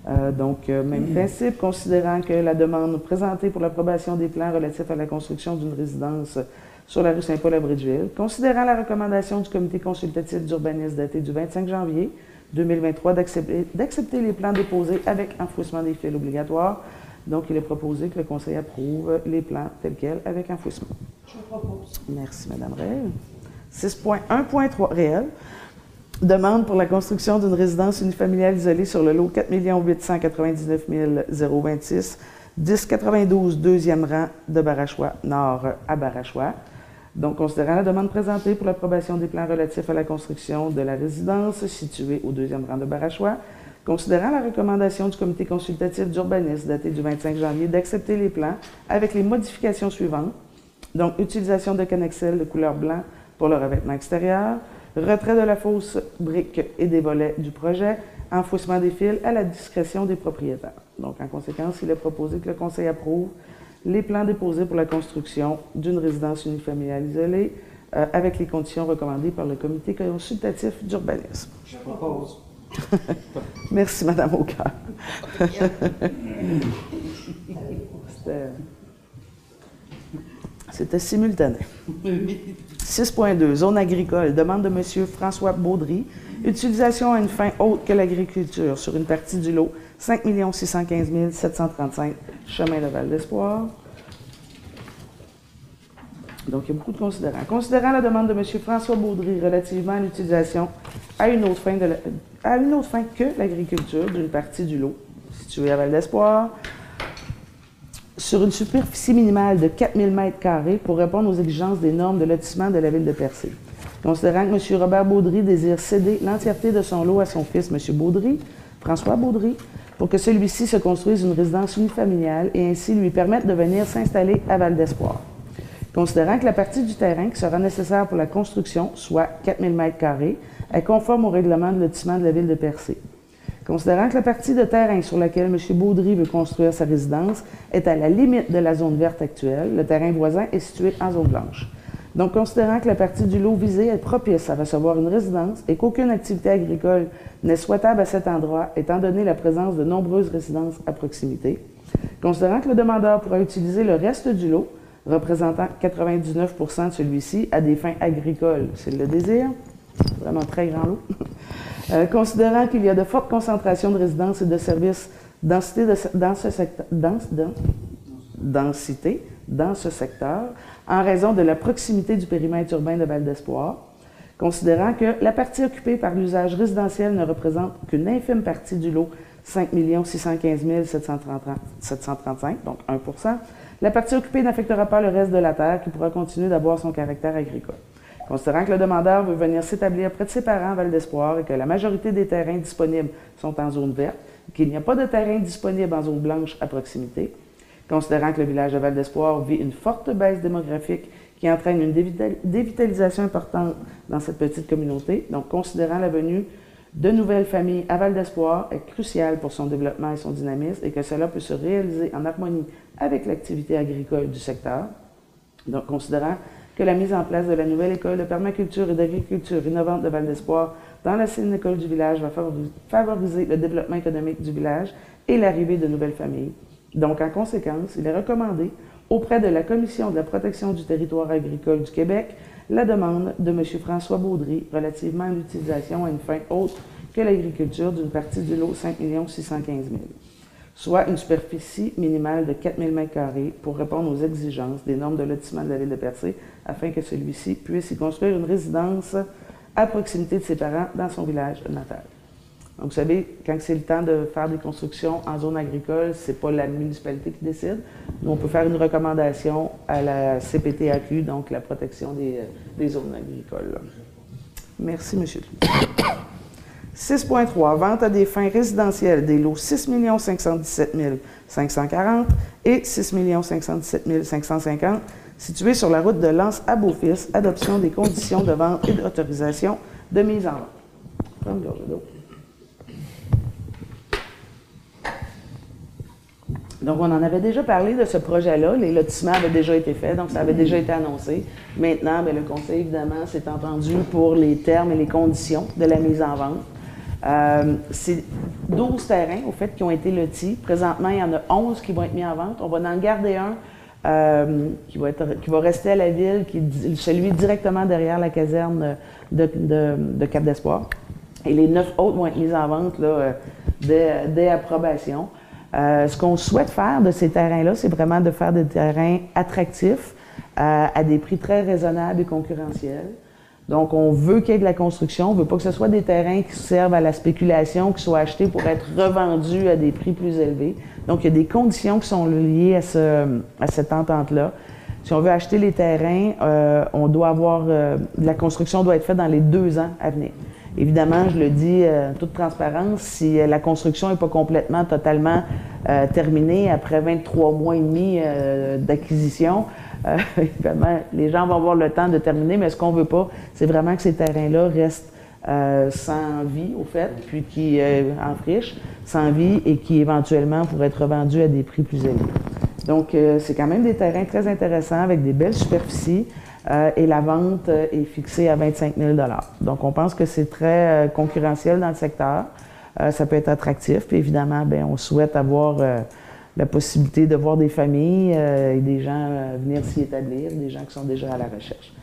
Euh, donc, euh, même principe, considérant que la demande présentée pour l'approbation des plans relatifs à la construction d'une résidence sur la rue Saint-Paul à Bridgeville, considérant la recommandation du comité consultatif d'urbanisme daté du 25 janvier 2023 d'accepter les plans déposés avec enfouissement des fils obligatoires, donc, il est proposé que le Conseil approuve les plans tels quels avec enfouissement. Je propose. Merci, Mme Réel. 6.1.3 réel. Demande pour la construction d'une résidence unifamiliale isolée sur le lot 4 899 026, 1092, deuxième rang de Barachois, nord à Barachois. Donc, considérant la demande présentée pour l'approbation des plans relatifs à la construction de la résidence située au deuxième rang de Barachois, considérant la recommandation du comité consultatif d'urbanisme daté du 25 janvier d'accepter les plans avec les modifications suivantes. Donc, utilisation de connexel de couleur blanc pour le revêtement extérieur, retrait de la fausse brique et des volets du projet, enfouissement des fils à la discrétion des propriétaires. Donc, en conséquence, il est proposé que le Conseil approuve les plans déposés pour la construction d'une résidence unifamiliale isolée euh, avec les conditions recommandées par le comité consultatif d'urbanisme. Je propose. Merci, Madame Aucœur. C'était simultané. 6.2. Zone agricole. Demande de M. François Baudry. Utilisation à une fin autre que l'agriculture sur une partie du lot 5 615 735 chemin de Val d'Espoir. Donc, il y a beaucoup de considérants. Considérant la demande de M. François Baudry relativement à l'utilisation à une autre fin, à une autre fin que l'agriculture d'une partie du lot situé à Val d'Espoir, sur une superficie minimale de 4000 m2 pour répondre aux exigences des normes de lotissement de la ville de Percé. Considérant que M. Robert Baudry désire céder l'entièreté de son lot à son fils, M. Baudry, François Baudry, pour que celui-ci se construise une résidence unifamiliale et ainsi lui permette de venir s'installer à Val d'Espoir. Considérant que la partie du terrain qui sera nécessaire pour la construction, soit 4000 m2, est conforme au règlement de lotissement de la ville de Percé. Considérant que la partie de terrain sur laquelle M. Baudry veut construire sa résidence est à la limite de la zone verte actuelle, le terrain voisin est situé en zone blanche. Donc, considérant que la partie du lot visé est propice à recevoir une résidence et qu'aucune activité agricole n'est souhaitable à cet endroit, étant donné la présence de nombreuses résidences à proximité, considérant que le demandeur pourra utiliser le reste du lot, représentant 99% de celui-ci, à des fins agricoles, s'il le désire, vraiment très grand lot, euh, considérant qu'il y a de fortes concentrations de résidences et de services dans, ce secteur, densité dans ce secteur, en raison de la proximité du périmètre urbain de Val d'Espoir, considérant que la partie occupée par l'usage résidentiel ne représente qu'une infime partie du lot 5 615 735, donc 1% la partie occupée n'affectera pas le reste de la terre qui pourra continuer d'avoir son caractère agricole. Considérant que le demandeur veut venir s'établir près de ses parents à Val d'Espoir et que la majorité des terrains disponibles sont en zone verte, qu'il n'y a pas de terrain disponible en zone blanche à proximité, considérant que le village de Val d'Espoir vit une forte baisse démographique qui entraîne une dévitalisation importante dans cette petite communauté, donc considérant la venue de nouvelles familles à Val d'Espoir est crucial pour son développement et son dynamisme et que cela peut se réaliser en harmonie avec l'activité agricole du secteur. Donc, considérant que la mise en place de la nouvelle école de permaculture et d'agriculture innovante de Val d'Espoir dans la école du village va favoriser le développement économique du village et l'arrivée de nouvelles familles. Donc, en conséquence, il est recommandé auprès de la Commission de la protection du territoire agricole du Québec la demande de M. François Baudry relativement à l'utilisation à une fin autre que l'agriculture d'une partie du lot 5 615 000 soit une superficie minimale de 4 000 m pour répondre aux exigences des normes de lotissement de la ville de Percé, afin que celui-ci puisse y construire une résidence à proximité de ses parents dans son village natal. Donc, vous savez, quand c'est le temps de faire des constructions en zone agricole, ce n'est pas la municipalité qui décide. Nous, on peut faire une recommandation à la CPTAQ, donc la protection des, euh, zones agricoles. Merci, monsieur. 6.3, vente à des fins résidentielles des lots 6 517 540 et 6 517 550 situés sur la route de Lens à Beaufils, adoption des conditions de vente et d'autorisation de mise en vente. Donc, on en avait déjà parlé de ce projet-là. Les lotissements avaient déjà été faits, donc ça avait déjà été annoncé. Maintenant, bien, le Conseil, évidemment, s'est entendu pour les termes et les conditions de la mise en vente. Euh, c'est 12 terrains, au fait, qui ont été lotis. Présentement, il y en a 11 qui vont être mis en vente. On va en garder un euh, qui, va être, qui va rester à la ville, celui directement derrière la caserne de, Cap d'Espoir. Et les neuf autres vont être mis en vente là, euh, dès, dès, approbation. Ce qu'on souhaite faire de ces terrains-là, c'est vraiment de faire des terrains attractifs à des prix très raisonnables et concurrentiels. Donc, on veut qu'il y ait de la construction. On veut pas que ce soit des terrains qui servent à la spéculation, qui soient achetés pour être revendus à des prix plus élevés. Donc, il y a des conditions qui sont liées à, ce, à cette entente-là. Si on veut acheter les terrains, on doit avoir, la construction doit être faite dans les deux ans à venir. Évidemment, je le dis en toute transparence, si la construction n'est pas complètement, totalement terminée après 23 mois et demi d'acquisition, évidemment, les gens vont avoir le temps de terminer, mais ce qu'on veut pas, c'est vraiment que ces terrains-là restent euh, sans vie, au fait, puis qui euh, en friche, sans vie et qui éventuellement pourraient être revendus à des prix plus élevés. Donc, euh, c'est quand même des terrains très intéressants avec des belles superficies et la vente est fixée à 25 000 Donc, on pense que c'est très concurrentiel dans le secteur. ça peut être attractif, puis évidemment, bien, on souhaite avoir la possibilité de voir des familles et des gens venir s'y établir, des gens qui sont déjà à la recherche.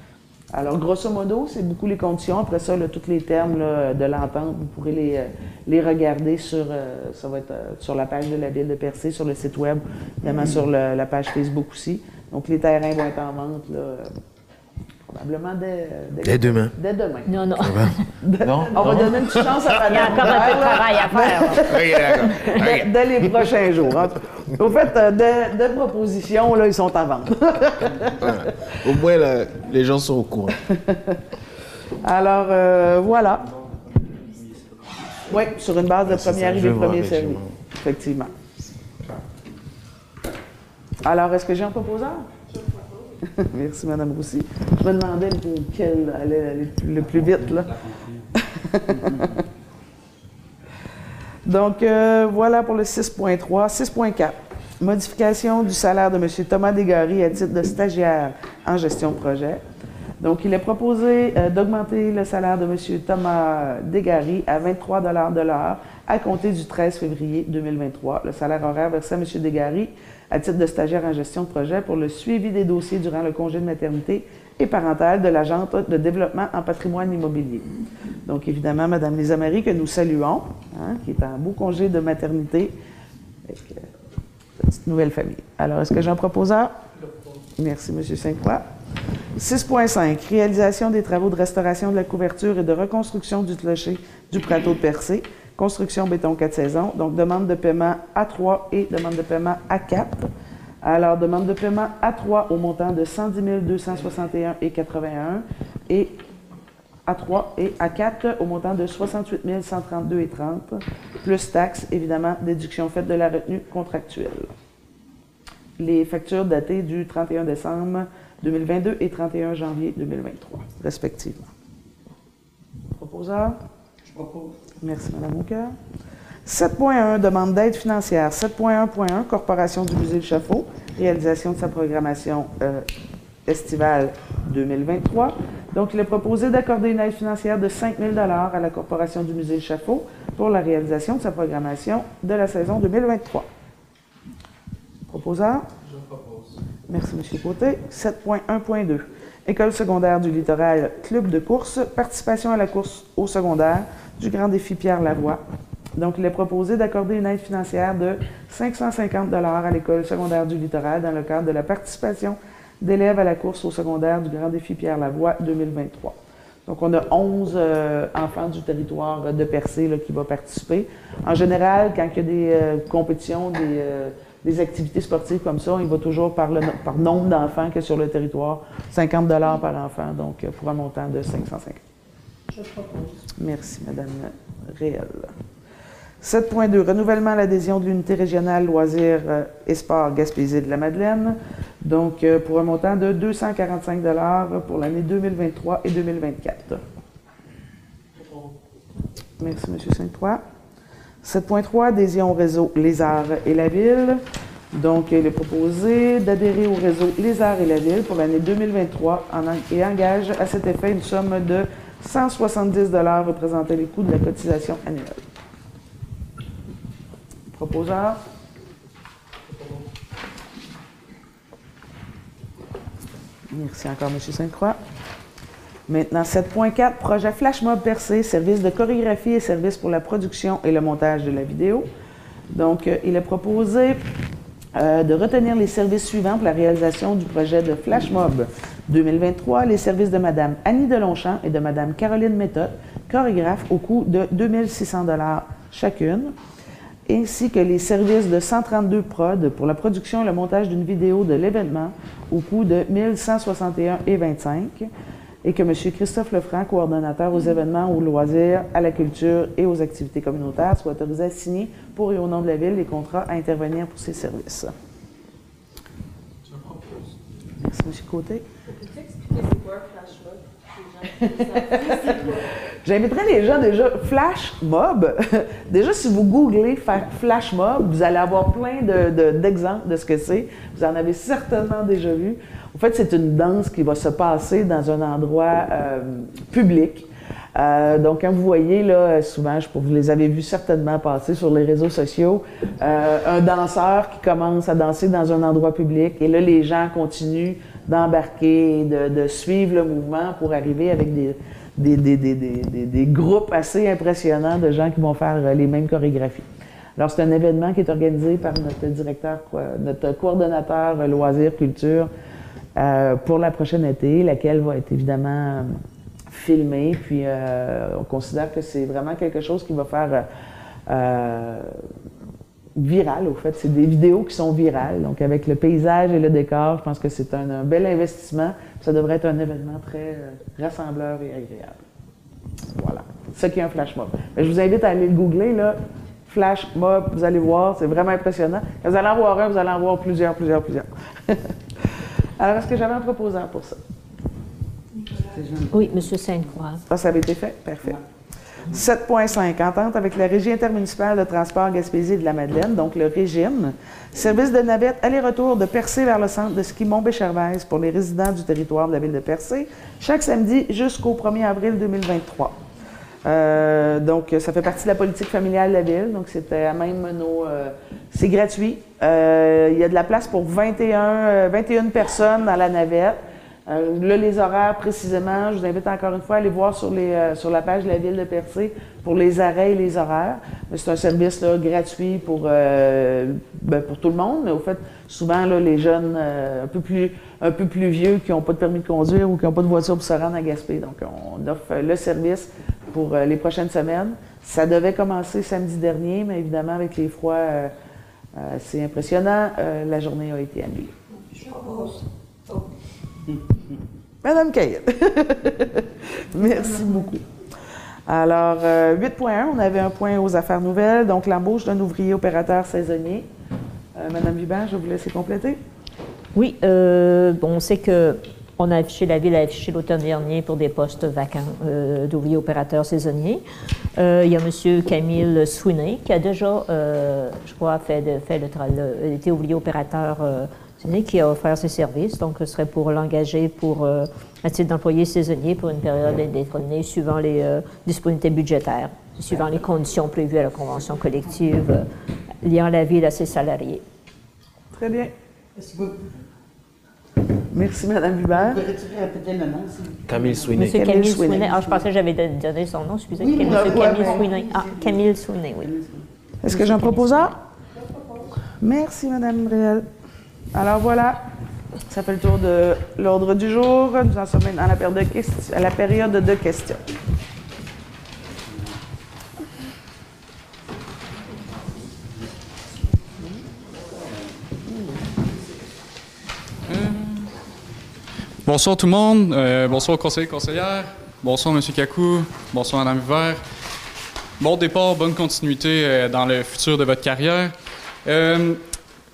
Alors, grosso modo, c'est beaucoup les conditions. Après ça, tous les termes de l'entente, vous pourrez les, euh, les regarder sur, euh, ça va être, euh, sur la page de la ville de Percé, sur le site web, évidemment sur la page Facebook aussi. Donc, les terrains vont être en vente Probablement dès, dès, demain. Dès demain. Non, non. non? On va donner une petite chance à Madame. Il y a encore un peu de travail à faire. dès, les prochains jours. Au fait, euh, des, propositions, là, ils sont à vendre. Au moins, les gens sont au courant. Alors, euh, voilà. Oui, sur une base de premier arrivé, premier servi. Effectivement. Alors, est-ce que j'ai un proposeur? Merci, Mme Roussy. Je me demandais lequel allait aller le plus vite, là. Donc, euh, voilà pour le 6.3. 6.4. Modification du salaire de M. Thomas Desgaris à titre de stagiaire en gestion de projet. Donc, il est proposé euh, d'augmenter le salaire de M. Thomas Desgaris à 23 de l'heure à compter du 13 février 2023. Le salaire horaire versé à M. Desgaris à titre de stagiaire en gestion de projet pour le suivi des dossiers durant le congé de maternité et parental de l'agente de développement en patrimoine immobilier. Donc, évidemment, Mme Lisa Marie, que nous saluons, hein, qui est en beau congé de maternité avec euh, petite nouvelle famille. Alors, est-ce que j'ai un? Proposeur? Merci, M. Saint-Croix. 6.5. Réalisation des travaux de restauration de la couverture et de reconstruction du clocher du plateau de Percé construction béton 4 saisons. Donc, demande de paiement A3 et demande de paiement A4. Alors, demande de paiement A3 au montant de 110 261 et 81 et A3 et A4 au montant de 68 132 et 30, plus taxes, évidemment, déduction faite de la retenue contractuelle. Les factures datées du 31 décembre 2022 et 31 janvier 2023, respectivement. Proposeur? Je propose. Merci, Mme Aucœur. 7.1, demande d'aide financière. 7.1.1, Corporation du Musée Le Chafaud, réalisation de sa programmation euh, estivale 2023. Donc, il est proposé d'accorder une aide financière de 5 000 à la Corporation du Musée Le Chafaud pour la réalisation de sa programmation de la saison 2023. Proposeur? Je propose. Merci, M. Côté. 7.1.2, École secondaire du littoral, club de course, participation à la course au secondaire, du Grand Défi Pierre Lavoie. Donc, il est proposé d'accorder une aide financière de 550 à l'École secondaire du littoral dans le cadre de la participation d'élèves à la course au secondaire du Grand Défi Pierre Lavoie 2023. Donc, on a 11 euh, enfants du territoire de Percé qui vont participer. En général, quand il y a des euh, compétitions, euh, des, activités sportives comme ça, il va toujours par, nombre d'enfants que sur le territoire, 50 par enfant, donc pour un montant de 550. Merci, Madame Réel. 7.2. Renouvellement à l'adhésion de l'unité régionale loisirs euh, et sports Gaspésie de la Madeleine. Donc, euh, pour un montant de 245 pour l'année 2023 et 2024. Merci, M. Saint-Croix. 7.3. Adhésion au réseau Les Arts et la Ville. Donc, il est proposé d'adhérer au réseau Les Arts et la Ville pour l'année 2023 et engage à cet effet une somme de 170 représentait les coûts de la cotisation annuelle. Proposeur? Merci encore, M. Sainte-Croix. Maintenant, 7.4, projet Flash Mob Percé, service de chorégraphie et service pour la production et le montage de la vidéo. Donc, euh, il est proposé euh, de retenir les services suivants pour la réalisation du projet de Flash Mob 2023, les services de Mme Annie Delonchamp et de Mme Caroline Méthode, chorégraphe, au coût de 2600 chacune. ainsi que les services de 132 prod pour la production et le montage d'une vidéo de l'événement au coût de 1161,25 et que M. Christophe Lefranc, coordonnateur aux événements, aux loisirs, à la culture et aux activités communautaires, soit autorisé à signer pour et au nom de la Ville les contrats à intervenir pour ces services. Merci, M. Côté. Expliquer c'est quoi J'inviterais les gens déjà, flash mob. déjà, si vous googlez flash mob, vous allez avoir plein d'exemples de, ce que c'est. Vous en avez certainement déjà vu. En fait, c'est une danse qui va se passer dans un endroit euh, public. Euh, donc, quand vous voyez, là, souvent, je, vous les avez vus certainement passer sur les réseaux sociaux, euh, un danseur qui commence à danser dans un endroit public et là, les gens continuent d'embarquer, de, suivre le mouvement pour arriver avec des, groupes assez impressionnants de gens qui vont faire euh, les mêmes chorégraphies. Alors, c'est un événement qui est organisé par notre directeur, notre coordonnateur loisirs, culture pour la prochaine été, laquelle va être évidemment filmée. Puis, on considère que c'est vraiment quelque chose qui va faire viral, au fait. C'est des vidéos qui sont virales. Donc, avec le paysage et le décor, je pense que c'est un, bel investissement. Ça devrait être un événement très euh, rassembleur et agréable. Voilà. Ce qui est un flash mob. je vous invite à aller le googler, là. Flash mob, vous allez voir, c'est vraiment impressionnant. Quand vous allez en voir un, vous allez en voir plusieurs, plusieurs, plusieurs. Alors, est-ce que j'avais un proposant pour ça? Oui, M. Sainte-Croix. Ça, ça avait été fait? Parfait. 7.5, entente avec la Régie intermunicipale de transport Gaspésie de la Madeleine, donc le régime. Service de navette aller-retour de Percé vers le centre de ski Mont-Béchervaise pour les résidents du territoire de la ville de Percé, chaque samedi jusqu'au 1er avril 2023. Euh, donc, ça fait partie de la politique familiale de la ville. Donc, c'était même nos. Euh, c'est gratuit. Euh, il y a de la place pour 21, 21 personnes dans la navette. Euh, là, les horaires précisément, je vous invite encore une fois à aller voir sur, les, euh, sur la page de la ville de Percé pour les arrêts et les horaires. C'est un service là, gratuit pour, euh, ben, pour tout le monde, mais au fait, souvent, là, les jeunes un, peu plus, un peu plus vieux qui n'ont pas de permis de conduire ou qui n'ont pas de voiture pour se rendre à Gaspé. Donc, on offre le service pour les prochaines semaines. Ça devait commencer samedi dernier, mais évidemment, avec les froids, c'est impressionnant. la journée a été annulée. Madame Cahill. Merci beaucoup. Alors, 8.1, euh, on avait un point aux affaires nouvelles, donc l'embauche d'un ouvrier opérateur saisonnier. Euh, Madame Vibert, je vais vous laisser compléter. Oui, euh, on sait que on a affiché, la ville a affiché l'automne dernier pour des postes vacants d'ouvriers opérateurs saisonniers. il y a M. Camille Sweeney qui a déjà, je crois, fait, fait le, été ouvrier opérateur qui a offert ses services. Donc, ce serait pour l'engager pour un euh, titre d'employé saisonnier pour une période indéterminée suivant les euh, disponibilités budgétaires, suivant les conditions prévues à la convention collective euh, liant la ville à ses salariés. Très bien. Merci, Mme Hubert. Vous répéter le nom, Camille Sweeney. Monsieur Camille Sweeney. Ah, je pensais que j'avais donné son nom, excusez. Oui, Monsieur Camille Sweeney. Ah, Camille Sweeney, oui. Est-ce que j'en propose un? Merci, Mme Brielle. Alors voilà, ça fait le tour de l'ordre du jour. Nous en sommes maintenant à la période de, questions, questions. Bonsoir tout le monde, euh, bonsoir conseiller conseillère, bonsoir M. Kakou, bonsoir Mme Vert. Bon départ, bonne continuité euh, dans le futur de votre carrière. Euh,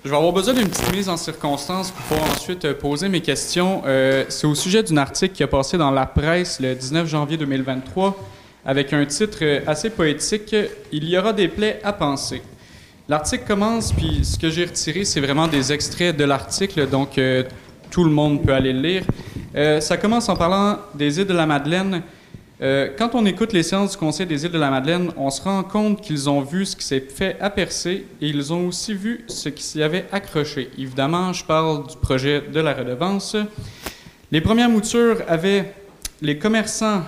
je vais avoir besoin d'une petite mise en circonstance pour pouvoir ensuite euh, poser mes questions. Euh, c'est au sujet d'un article qui a passé dans la presse le 19 janvier 2023 avec un titre euh, assez poétique Il y aura des plaies à penser. L'article commence, puis ce que j'ai retiré, c'est vraiment des extraits de l'article, donc tout le monde peut aller le lire. ça commence en parlant des îles de la Madeleine. Euh, quand on écoute les séances du Conseil des îles de la Madeleine, on se rend compte qu'ils ont vu ce qui s'est fait à Percé et ils ont aussi vu ce qui s'y avait accroché. Évidemment, je parle du projet de la redevance. Les premières moutures avaient les commerçants,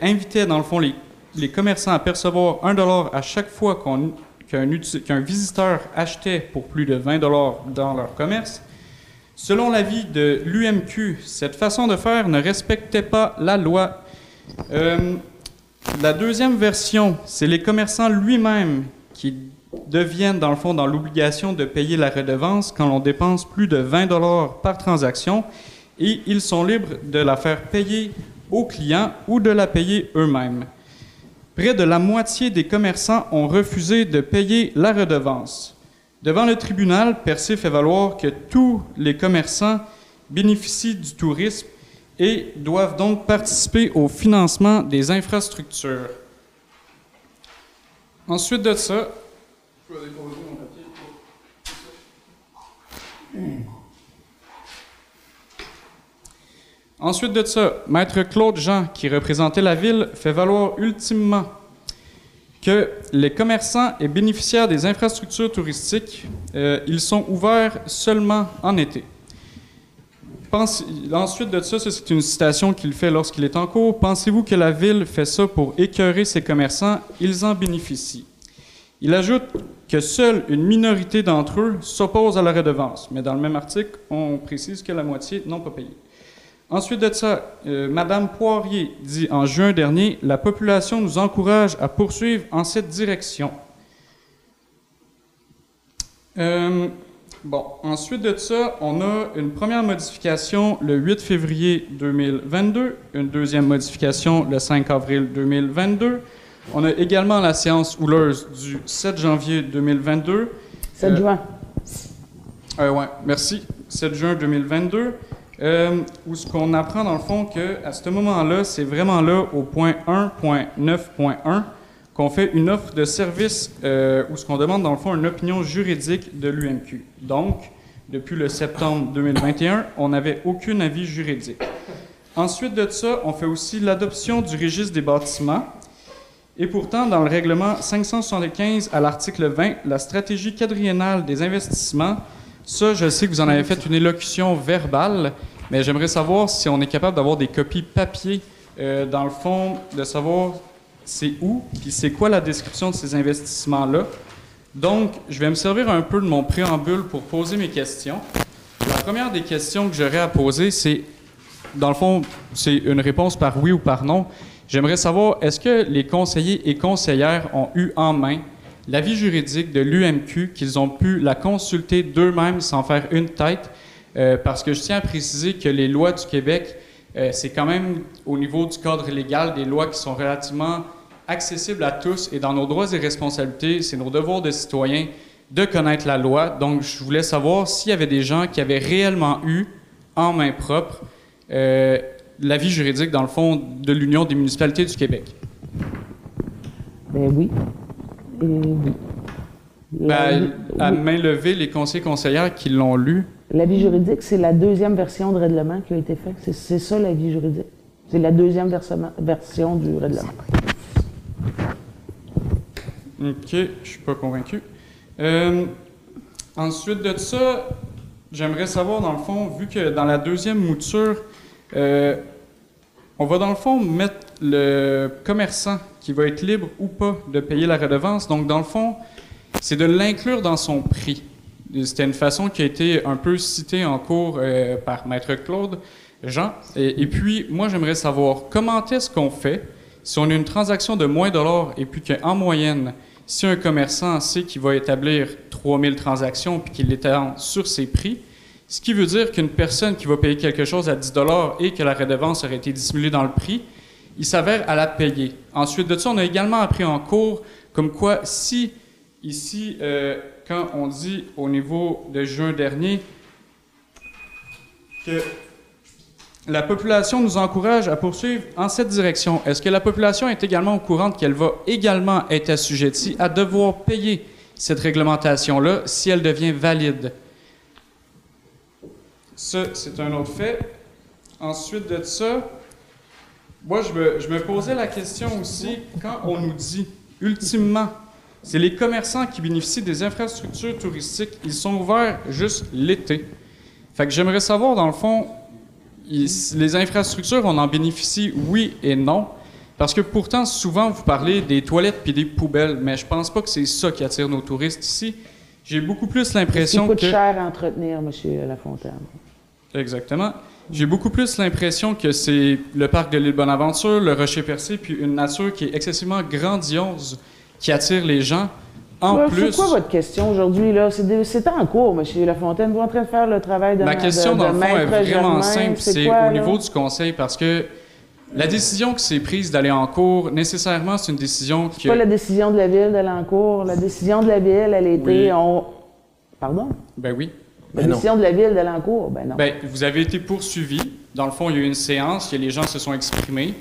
invitaient dans le fond les, commerçants à percevoir un dollar à chaque fois qu'un visiteur achetait pour plus de 20 dollars dans leur commerce. Selon l'avis de l'UMQ, cette façon de faire ne respectait pas la loi euh, la deuxième version, c'est les commerçants lui-même qui deviennent, dans le fond, dans l'obligation de payer la redevance quand l'on dépense plus de 20 dollars par transaction et ils sont libres de la faire payer aux clients ou de la payer eux-mêmes. Près de la moitié des commerçants ont refusé de payer la redevance. Devant le tribunal, Percé fait valoir que tous les commerçants bénéficient du tourisme et doivent donc participer au financement des infrastructures. Ensuite de ça, Ensuite de ça, Maître Claude Jean, qui représentait la ville, fait valoir ultimement que les commerçants et bénéficiaires des infrastructures touristiques, euh, ils sont ouverts seulement en été. Ensuite de ça, c'est une citation qu'il fait lorsqu'il est en cours. Pensez-vous que la ville fait ça pour écœurer ses commerçants? Ils en bénéficient. Il ajoute que seule une minorité d'entre eux s'oppose à la redevance, mais dans le même article, on précise que la moitié n'ont pas payé. Ensuite de ça, euh, Madame Poirier dit en juin dernier, la population nous encourage à poursuivre en cette direction. Euh, bon, ensuite de ça, on a une première modification le 8 février 2022, une deuxième modification le 5 avril 2022. On a également la séance houleuse du 7 janvier 2022. 7 euh, juin. Euh, ouais, merci. 7 juin 2022. Euh, où ce qu'on apprend dans le fond que à ce moment-là, c'est vraiment là au point 1.9.1 qu'on fait une offre de service euh, où ce qu'on demande dans le fond une opinion juridique de l'UMQ. Donc, depuis le septembre 2021, on n'avait aucun avis juridique. Ensuite de ça, on fait aussi l'adoption du registre des bâtiments. Et pourtant, dans le règlement 575 à l'article 20, la stratégie quadriennale des investissements ça, je sais que vous en avez fait une élocution verbale, mais j'aimerais savoir si on est capable d'avoir des copies papier, euh, dans le fond, de savoir c'est où, puis c'est quoi la description de ces investissements-là? Donc, je vais me servir un peu de mon préambule pour poser mes questions. La première des questions que j'aurais à poser, c'est, dans le fond, c'est une réponse par oui ou par non. J'aimerais savoir, est-ce que les conseillers et conseillères ont eu en main l'avis juridique de l'UMQ, qu'ils ont pu la consulter d'eux-mêmes sans faire une tête, euh, parce que je tiens à préciser que les lois du Québec, euh, c'est quand même au niveau du cadre légal des lois qui sont relativement accessibles à tous et dans nos droits et responsabilités, c'est nos devoirs de citoyens de connaître la loi. Donc, je voulais savoir s'il y avait des gens qui avaient réellement eu en main propre euh, l'avis juridique, dans le fond, de l'Union des municipalités du Québec. Ben oui. Ben, à main levée, les conseillers conseillères qui l'ont lu. L'avis juridique, c'est la deuxième version de règlement qui a été faite. C'est ça l'avis juridique. C'est la deuxième version du règlement. OK, je suis pas convaincu. Euh, ensuite de ça, j'aimerais savoir, dans le fond, vu que dans la deuxième mouture, euh, on va dans le fond mettre le commerçant qui va être libre ou pas de payer la redevance. Donc, dans le fond, c'est de l'inclure dans son prix. C'était une façon qui a été un peu citée en cours euh, par Maître Claude Jean. Et, puis, moi, j'aimerais savoir comment est-ce qu'on fait si on a une transaction de moins dollars et puis qu'en moyenne, si un commerçant sait qu'il va établir 3000 transactions puis qu'il l'étend sur ses prix, ce qui veut dire qu'une personne qui va payer quelque chose à 10 dollars et que la redevance aurait été dissimulée dans le prix, il s'avère à la payer. Ensuite de ça, on a également appris en cours comme quoi si ici, euh, quand on dit au niveau de juin dernier que la population nous encourage à poursuivre en cette direction, est-ce que la population est également au courant qu'elle va également être assujettie à devoir payer cette réglementation-là si elle devient valide? Ça, c'est un autre fait. Ensuite de ça, moi, je me, je me, posais la question aussi, quand on nous dit, ultimement, c'est les commerçants qui bénéficient des infrastructures touristiques, ils sont ouverts juste l'été. Fait que j'aimerais savoir, dans le fond, les infrastructures, on en bénéficie, oui et non. Parce que pourtant, souvent, vous parlez des toilettes puis des poubelles, mais je pense pas que c'est ça qui attire nos touristes ici. J'ai beaucoup plus l'impression que... Ça coûte cher à entretenir, M. Lafontaine? Exactement. J'ai beaucoup plus l'impression que c'est le parc de l'île Bonaventure, le Rocher Percé, puis une nature qui est excessivement grandiose, qui attire les gens, En plus. C'est quoi votre question aujourd'hui? là? C'est en cours, M. Lafontaine. Vous êtes en train de faire le travail de Ma question, de, dans le fond, est vraiment Germain. simple. C'est au niveau du conseil parce que la décision qui s'est prise d'aller en cours, nécessairement, c'est une décision qui. C'est pas la décision de la Ville d'aller en cours. La décision de la Ville, elle a été. Oui. On... Pardon? Ben oui. La Ben non. décision de la Ville d'aller en cours, ben non. Ben, vous avez été poursuivi. Dans le fond, il y a eu une séance, il y a les gens se sont exprimés.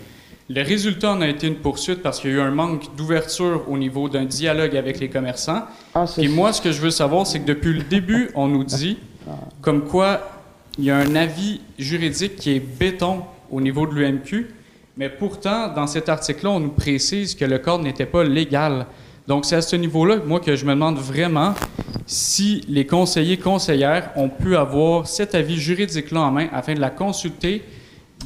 Le résultat en a été une poursuite parce qu'il y a eu un manque d'ouverture au niveau d'un dialogue avec les commerçants. Ah, Et moi, ce que je veux savoir, c'est que depuis le début, on nous dit comme quoi il y a un avis juridique qui est béton au niveau de l'UMQ, mais pourtant, dans cet article-là, on nous précise que le code n'était pas légal. Donc, c'est à ce niveau-là, moi, que je me demande vraiment si les conseillers, conseillères ont pu avoir cet avis juridique-là en main afin de la consulter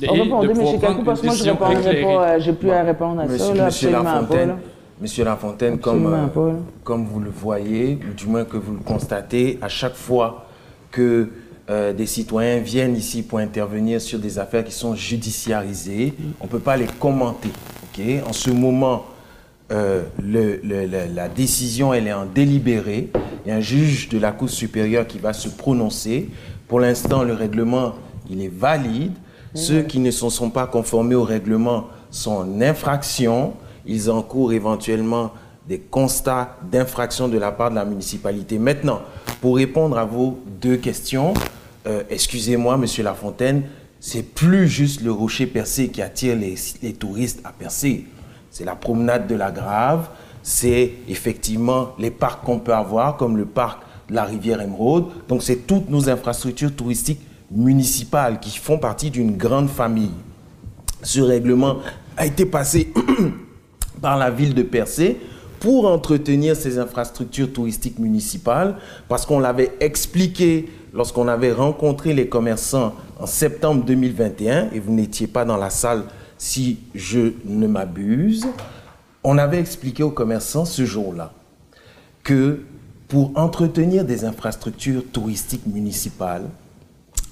On répondait, de M. pouvoir Kakou, prendre parce que moi, je répondrai J'ai plus à répondre à ça, Monsieur, là, Monsieur Lafontaine. Monsieur Lafontaine, comme, euh, vous le voyez, ou du moins que vous le constatez, à chaque fois que euh, des citoyens viennent ici pour intervenir sur des affaires qui sont judiciarisées, on ne peut pas les commenter. ok? En ce moment, euh, le- le- le- la décision elle est en délibéré. Il y a un juge de la Cour supérieure qui va se prononcer. Pour l'instant, le règlement il est valide. Ceux qui ne se sont pas conformés au règlement sont en infraction. Ils encourent éventuellement des constats d'infraction de la part de la municipalité. Maintenant, pour répondre à vos deux questions, euh, excusez-moi, Monsieur Lafontaine, c'est plus juste le rocher percé qui attire les, les touristes à percer. C'est la promenade de la Grave, c'est effectivement les parcs qu'on peut avoir, comme le parc de la rivière Émeraude. Donc, c'est toutes nos infrastructures touristiques municipales qui font partie d'une grande famille. Ce règlement a été passé par la ville de Percé pour entretenir ces infrastructures touristiques municipales, parce qu'on l'avait expliqué lorsqu'on avait rencontré les commerçants en septembre 2021, et vous n'étiez pas dans la salle si je ne m'abuse, on avait expliqué aux commerçants ce jour-là que pour entretenir des infrastructures touristiques municipales,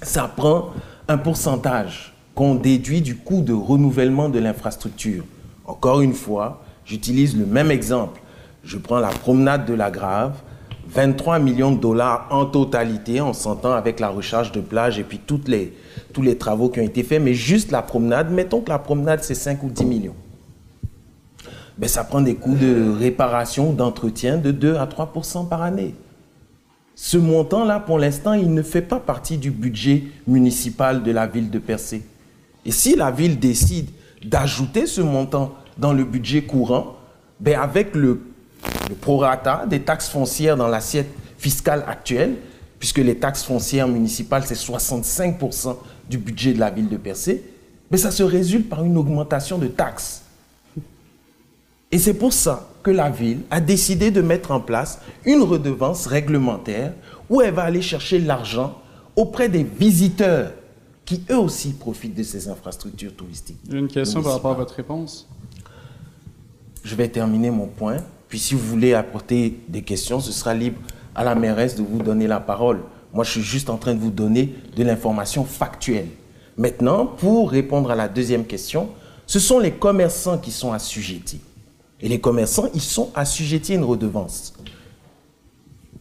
ça prend un pourcentage qu'on déduit du coût de renouvellement de l'infrastructure. Encore une fois, j'utilise le même exemple. Je prends la promenade de la Grave, 23 millions de dollars en totalité, en s'entend avec la recharge de plage et puis toutes les, tous les travaux qui ont été faits, mais juste la promenade, mettons que la promenade c'est 5 ou 10 millions. Ben, ça prend des coûts de réparation, d'entretien de 2 à 3% par année. Ce montant-là, pour l'instant, il ne fait pas partie du budget municipal de la ville de Percé. Et si la ville décide d'ajouter ce montant dans le budget courant, ben avec le, prorata des taxes foncières dans l'assiette fiscale actuelle, puisque les taxes foncières municipales, c'est 65% du budget de la ville de Percé, ben ça se résulte par une augmentation de taxes. Et c'est pour ça que la ville a décidé de mettre en place une redevance réglementaire où elle va aller chercher l'argent auprès des visiteurs qui eux aussi profitent de ces infrastructures touristiques. J'ai une question par rapport à votre réponse. Je vais terminer mon point, puis si vous voulez apporter des questions, ce sera libre à la mairesse de vous donner la parole. Moi, je suis juste en train de vous donner de l'information factuelle. Maintenant, pour répondre à la deuxième question, ce sont les commerçants qui sont assujettis. Et les commerçants, ils sont assujettis à une redevance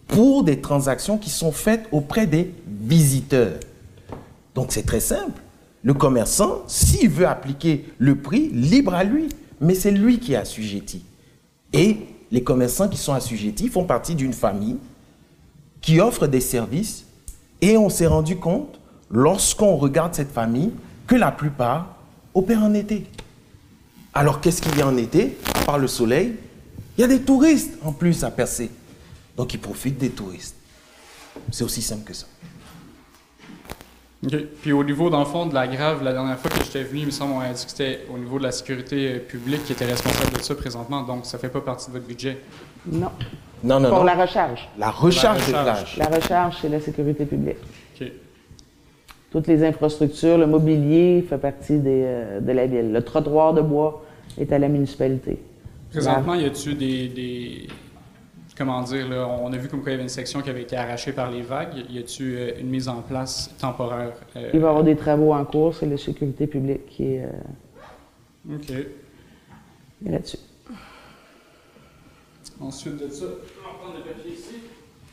pour des transactions qui sont faites auprès des visiteurs. Donc c'est très simple. Le commerçant, s'il veut appliquer le prix, libre à lui, mais c'est lui qui est assujetti. Et les commerçants qui sont assujettis font partie d'une famille qui offre des services et on s'est rendu compte, lorsqu'on regarde cette famille, que la plupart opèrent en été. Alors qu'est-ce qu'il y a en été À part le soleil, il y a des touristes en plus à percer. Donc ils profitent des touristes. C'est aussi simple que ça. OK. Puis au niveau, dans le fond, de la grave, la dernière fois que j'étais venu, il me semble qu'on a dit que c'était au niveau de la sécurité euh, publique qui était responsable de ça présentement, donc ça fait pas partie de votre budget? Non. Non, non, Pour non. la recharge. La recharge de recharge. plage. La recharge, c'est la sécurité publique. OK. Toutes les infrastructures, le mobilier fait partie des, euh, de la ville. Le trottoir de bois est à la municipalité. Présentement, y a-tu des, des- Comment dire, là, on a vu comme quoi il y avait une section qui avait été arrachée par les vagues. Y a-tu euh, une mise en place temporaire? euh, Il va y avoir des travaux en cours, c'est la sécurité publique qui est, euh, OK. est là-dessus. Ensuite de ça, on va prendre le papier ici.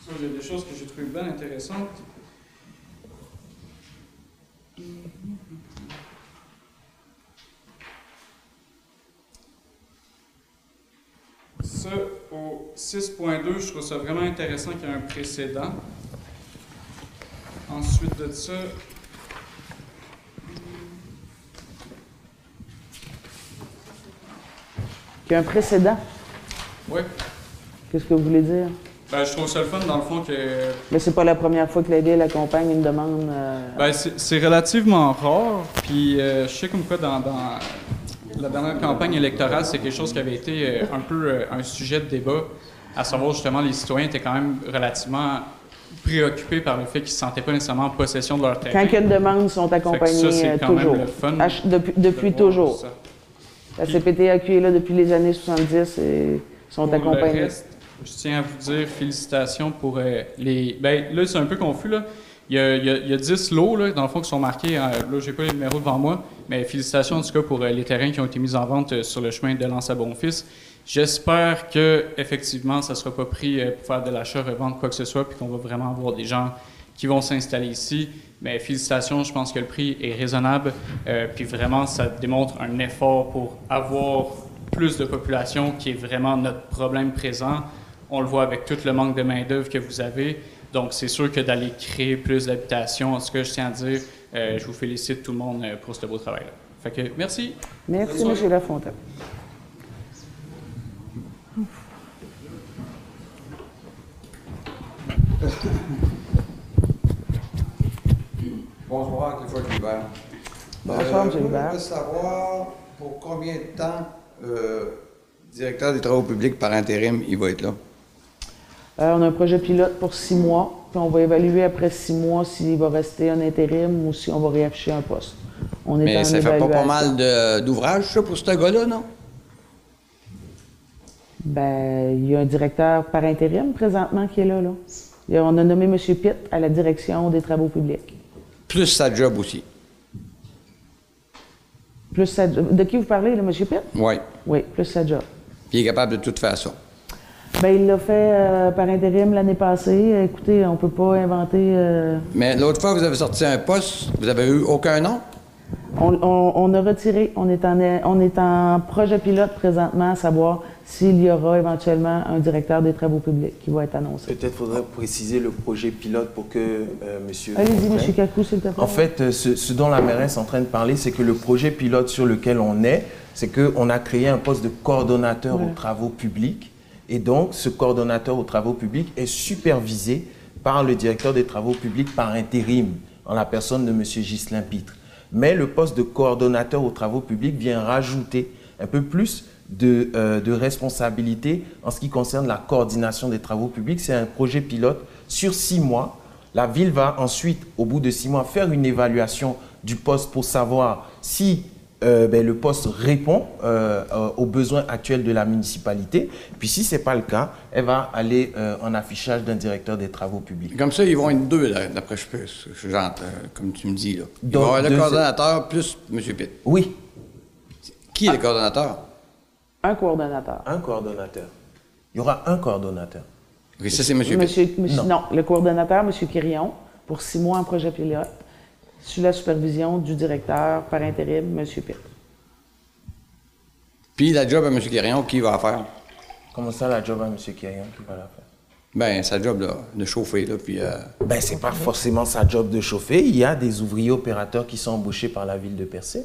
Ça, j'ai des choses que j'ai trouvées bien intéressantes. Ça, au 6.2, je trouve ça vraiment intéressant qu'il y ait un précédent. Ensuite de ça, qu'il y a un précédent? Oui. Qu'est-ce que vous voulez dire? Ben, je trouve ça le fun, dans le fond, que... Mais c'est pas la première fois que la ville accompagne une demande... Euh, ben, c'est relativement rare, puis euh, je sais comme quoi, dans, la dernière campagne électorale, c'est quelque chose qui avait été euh, un peu un sujet de débat, à savoir, justement, les citoyens étaient quand même relativement préoccupés par le fait qu'ils ne se sentaient pas nécessairement en possession de leur terrain. Quand il y a une demande, ils sont accompagnés ça, toujours. le fun depuis, depuis toujours. La CPTAQ est là depuis les années 70 et sont accompagnés. Le reste, je tiens à vous dire félicitations pour euh, les. Ben, là, c'est un peu confus. Là. Il, y a, il, y a, 10 lots, là, dans le fond, qui sont marqués. Euh, là, je n'ai pas les numéros devant moi, mais félicitations en tout cas pour euh, les terrains qui ont été mis en vente sur le chemin de Lens à Bonfils. J'espère que effectivement, ça ne sera pas pris pour faire de l'achat, revendre quoi que ce soit, puis qu'on va vraiment avoir des gens qui vont s'installer ici. Mais félicitations, je pense que le prix est raisonnable. Euh, puis vraiment, ça démontre un effort pour avoir plus de population, qui est vraiment notre problème présent. On le voit avec tout le manque de main-d'œuvre que vous avez. Donc, c'est sûr que d'aller créer plus d'habitations, en ce que je tiens à dire, euh, je vous félicite tout le monde euh, pour ce beau travail-là. Fait que merci. Merci, M. Lafontaine. Bonsoir, Clifford Hubert. Bonsoir, M. Euh, Hubert. Je veux savoir pour combien de temps euh, directeur des travaux publics par intérim il va être là? Euh, on a un projet pilote pour six mois, puis on va évaluer après six mois s'il va rester un intérim ou si on va réafficher un poste. On est Mais ça fait pas pas mal d'ouvrages, ça, pour ce gars-là, non? Ben, il y a un directeur par intérim présentement qui est là. là. On a nommé M. Pitt à la direction des travaux publics plus sa job aussi. Plus sa De qui vous parlez, là, M. Pitt? Oui. Oui, plus sa job. Puis il est capable de tout faire ça. Bien, il l'a fait euh, par intérim l'année passée. Écoutez, on ne peut pas inventer. Euh, Mais l'autre fois, vous avez sorti un poste, vous avez eu aucun nom? On, a retiré. On est, en, on est en projet pilote présentement, à savoir s'il y aura éventuellement un directeur des travaux publics qui va être annoncé. Peut-être faudrait préciser le projet pilote pour que euh, monsieur. Allez-y, monsieur Kakou, s'il te plaît. En fait, euh, ce, dont la mairesse est en train de parler, c'est que le projet pilote sur lequel on est, c'est qu'on a créé un poste de coordonnateur aux travaux publics. Et donc, ce coordonnateur aux travaux publics est supervisé par le directeur des travaux publics par intérim, en la personne de monsieur Ghislain Pitre. Mais le poste de coordonnateur aux travaux publics vient rajouter un peu plus euh, de, responsabilité en ce qui concerne la coordination des travaux publics. C'est un projet pilote sur six mois. La ville va ensuite, au bout de six mois, faire une évaluation du poste pour savoir si euh, ben, le poste répond euh, aux besoins actuels de la municipalité. Puis si ce n'est pas le cas, elle va aller en affichage d'un directeur des travaux publics. Comme ça, ils vont être deux, d'après ce que j'entends, comme tu me dis. Là. Ils vont avoir le coordonnateur plus M. Pitt. Oui. Qui est le coordonnateur? Un coordonnateur. Un coordonnateur. Il y aura un coordonnateur. Oui, ça, c'est monsieur, monsieur, non. le coordonnateur, M. Quirion, pour six mois en projet pilote, sous la supervision du directeur par intérim, M. Pitt. Puis la job à M. Quirion, qui va la faire? Comment ça, la job à M. Quirion, qui va la faire? Ben, sa job là, de chauffer, là, puis... Euh... Ben, c'est pas forcément sa job de chauffer. Il y a des ouvriers opérateurs qui sont embauchés par la ville de Percé.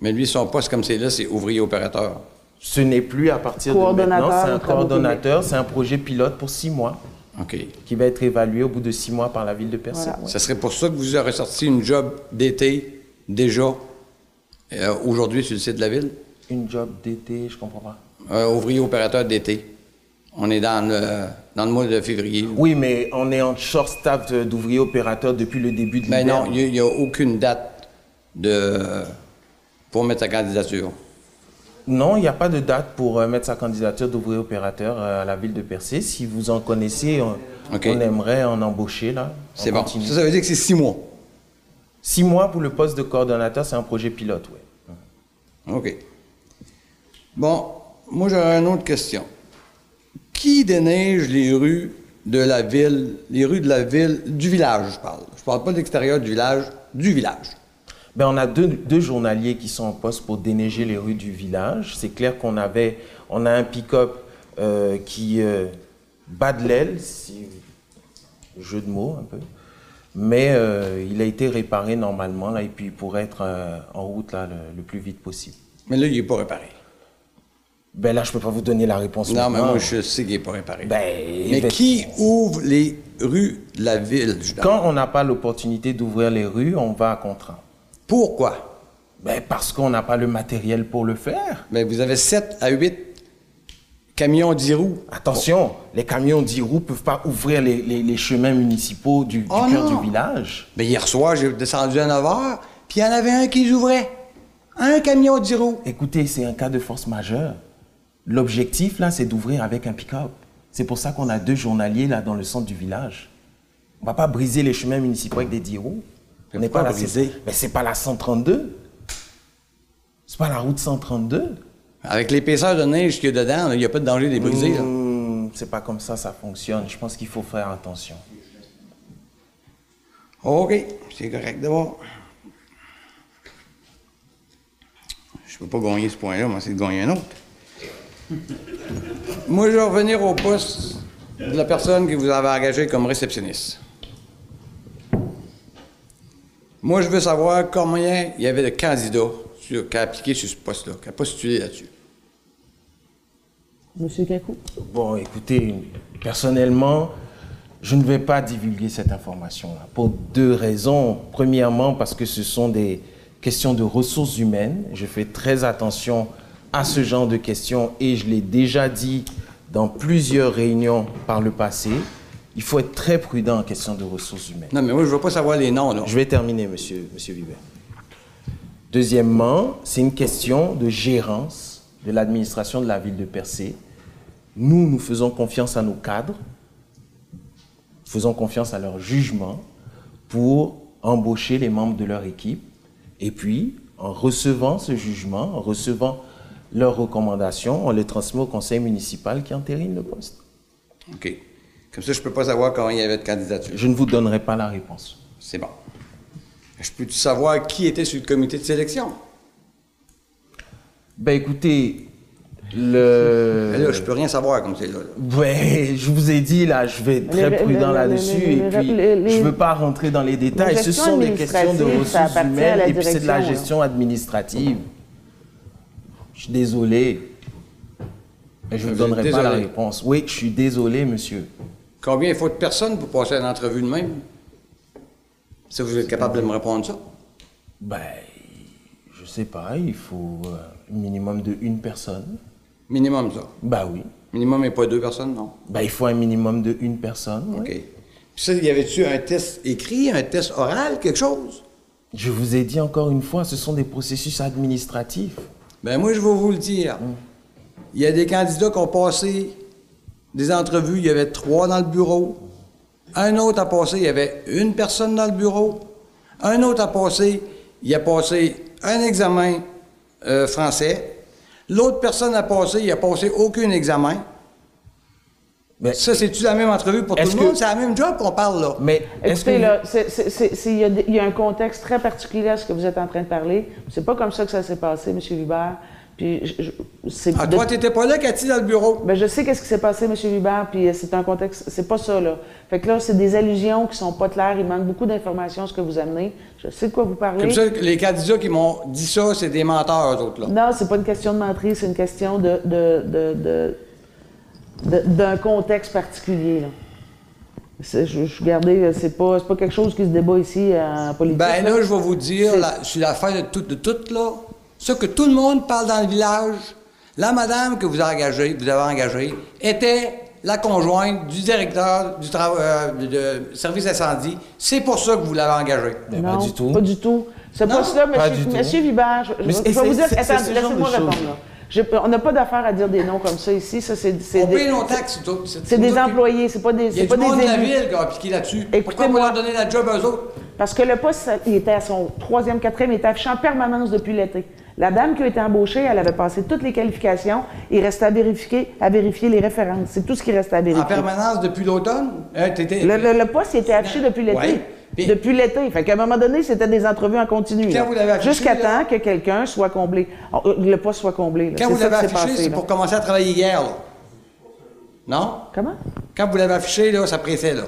Mais lui, son poste comme c'est là, c'est ouvrier opérateur. Ce n'est plus à partir de maintenant, c'est un coordonnateur, c'est un projet pilote pour six mois. Qui va être évalué au bout de six mois par la ville de Percé. Ça serait pour ça que vous avez sorti une job d'été déjà euh, aujourd'hui sur le site de la ville? Une job d'été, je comprends pas. Euh, ouvrier opérateur d'été. On est dans le, dans le mois de février. Oui, mais on est en short staff d'ouvrier opérateur depuis le début de l'hiver. Mais non, il n'y a, aucune date de pour mettre sa candidature? Non, il n'y a pas de date pour euh, mettre sa candidature d'ouvrier opérateur euh, à la ville de Percé. Si vous en connaissez, on, aimerait en embaucher là. C'est bon. Ça, ça veut dire que c'est six mois. Six mois pour le poste de coordonnateur, c'est un projet pilote, oui. OK. Bon, moi j'aurais une autre question. qui déneige les rues de la ville, les rues de la ville, du village, je parle? Je parle pas de l'extérieur du village, du village. Ben, on a deux, deux, journaliers qui sont en poste pour déneiger les rues du village. C'est clair qu'on avait, on a un pick-up euh, qui euh, bat de l'aile, si, jeu de mots un peu, mais euh, il a été réparé normalement là, et puis il pourrait être euh, en route là, le, plus vite possible. Mais là, il n'est pas réparé. Ben là, je peux pas vous donner la réponse. Non, mais moi, je sais qu'il n'est pas réparé. Ben, mais ben, qui ouvre les rues de la ville? Quand on n'a pas l'opportunité d'ouvrir les rues, on va à contrat. Pourquoi? Ben, parce qu'on n'a pas le matériel pour le faire. Ben, vous avez 7 à 8 camions 10 roues. Attention, les camions 10 roues ne peuvent pas ouvrir les, chemins municipaux du, oh cœur du village. Mais hier soir, j'ai descendu à 9 h, puis il y en avait un qui ouvrait. Un camion 10 roues. Écoutez, c'est un cas de force majeure. L'objectif, là, c'est d'ouvrir avec un pick-up. C'est pour ça qu'on a deux journaliers, là, dans le centre du village. On va pas briser les chemins municipaux avec des 10 roues. On n'est pas, brisé. Mais c'est pas la 132. C'est pas la route 132. Avec l'épaisseur de neige qu'il y a dedans, il n'y a pas de danger de les briser. Mmh, c'est pas comme ça, ça fonctionne. Je pense qu'il faut faire attention. OK, c'est correct d'abord. Je peux pas gagner ce point-là, mais c'est de gagner un autre. Moi, je vais revenir au poste de la personne que vous avez engagée comme réceptionniste. Moi, je veux savoir combien il y avait de candidats qui ont appliqué sur ce poste-là, qui ont postulé là-dessus. Monsieur Kakou? Bon, écoutez, personnellement, je ne vais pas divulguer cette information-là pour deux raisons. Premièrement, parce que ce sont des questions de ressources humaines. Je fais très attention à ce genre de questions et je l'ai déjà dit dans plusieurs réunions par le passé. Il faut être très prudent en question de ressources humaines. Non, mais moi, je ne veux pas savoir les noms. Là. Je vais terminer, monsieur, monsieur Deuxièmement, c'est une question de gérance de l'administration de la ville de Percé. Nous, nous faisons confiance à nos cadres, faisons confiance à leur jugement pour embaucher les membres de leur équipe. Et puis, en recevant ce jugement, en recevant leurs recommandations, on les transmet au conseil municipal qui entérine le poste. OK. Comme ça, je ne peux pas savoir quand il y avait de candidature. Je ne vous donnerai pas la réponse. C'est bon. Je peux-tu savoir qui était sur le comité de sélection? Ben écoutez, le... Mais là, je peux rien savoir comme c'est là. Ouais, je vous ai dit, là, je vais être très prudent là-dessus. Et puis, je ne veux pas rentrer dans les détails. Ce sont des questions de ressources humaines et puis c'est de la gestion administrative. Je suis désolé. Mais je ne vous donnerai pas la réponse. Oui, je suis désolé, monsieur. Combien il faut de personnes pour passer une entrevue de même? Si vous êtes capable de me répondre ça? Ben, je sais pas. Il faut euh, un minimum de une personne. Minimum, ça? Ben oui. Minimum et pas deux personnes, non? Ben, il faut un minimum de une personne. OK. Puis ça, y avait-tu un test écrit, un test oral, quelque chose? Je vous ai dit encore une fois, ce sont des processus administratifs. Ben moi, je vais vous le dire. Il y a des candidats qui ont passé des entrevues, il y avait trois dans le bureau. Un autre a passé, il y avait une personne dans le bureau. Un autre a passé, il a passé un examen euh, français. L'autre personne a passé, il a passé aucun examen. Mais ça, c'est-tu la même entrevue pour tout le monde? C'est la même job qu'on parle là. Mais Écoutez, là, il y, a un contexte très particulier à ce que vous êtes en train de parler. C'est pas comme ça que ça s'est passé, M. Hubert. Puis, je, ah, toi, tu n'étais pas là, Cathy, dans le bureau? Ben, je sais qu'est-ce qui s'est passé, M. Hubert, puis euh, c'est un contexte... C'est pas ça, là. Fait que là, c'est des allusions qui sont pas claires. Il manque beaucoup d'informations, ce que vous amenez. Je sais de quoi vous parlez. Comme ça, les candidats qui m'ont dit ça, c'est des menteurs, eux autres, là. Non, c'est pas une question de menterie, c'est une question de, de, de d'un contexte particulier. Là. Je, je gardais, c'est pas, pas quelque chose qui se débat ici en politique. Ben là, je vais vous dire, la, sur l'affaire de tout, de tout, là, ce que tout le monde parle dans le village, la madame que vous avez engagée, vous avez engagée, était la conjointe du directeur du euh, de, service incendie. C'est pour ça que vous l'avez engagée. Ben, pas du tout. Pas du tout. C'est pas cela, monsieur, monsieur Vibert. Je, je, vais vous dire, attendez, laissez-moi répondre là on n'a pas d'affaire à dire des noms comme ça ici. Ça, c'est, on des, paye nos taxes. C'est, des employés, c'est pas des Il y a pas du monde de la ville qui a appliqué là-dessus. Pourquoi on leur donner la job à eux autres? Parce que le poste, il était à son troisième, quatrième, il était affiché en permanence depuis l'été. La dame qui a été embauchée, elle avait passé toutes les qualifications. Il restait à vérifier, à vérifier les références. C'est tout ce qui restait à vérifier. En permanence depuis l'automne? Euh, le, le, poste il était affiché depuis l'été. Depuis l'été. Fait qu'à un moment donné, c'était des entrevues en continu. Jusqu'à temps que quelqu'un soit comblé. Oh, euh, le poste soit comblé. Quand vous l'avez affiché, c'est pour commencer à travailler hier, là. Non? Comment? Quand vous l'avez affiché, là, ça pressait, là.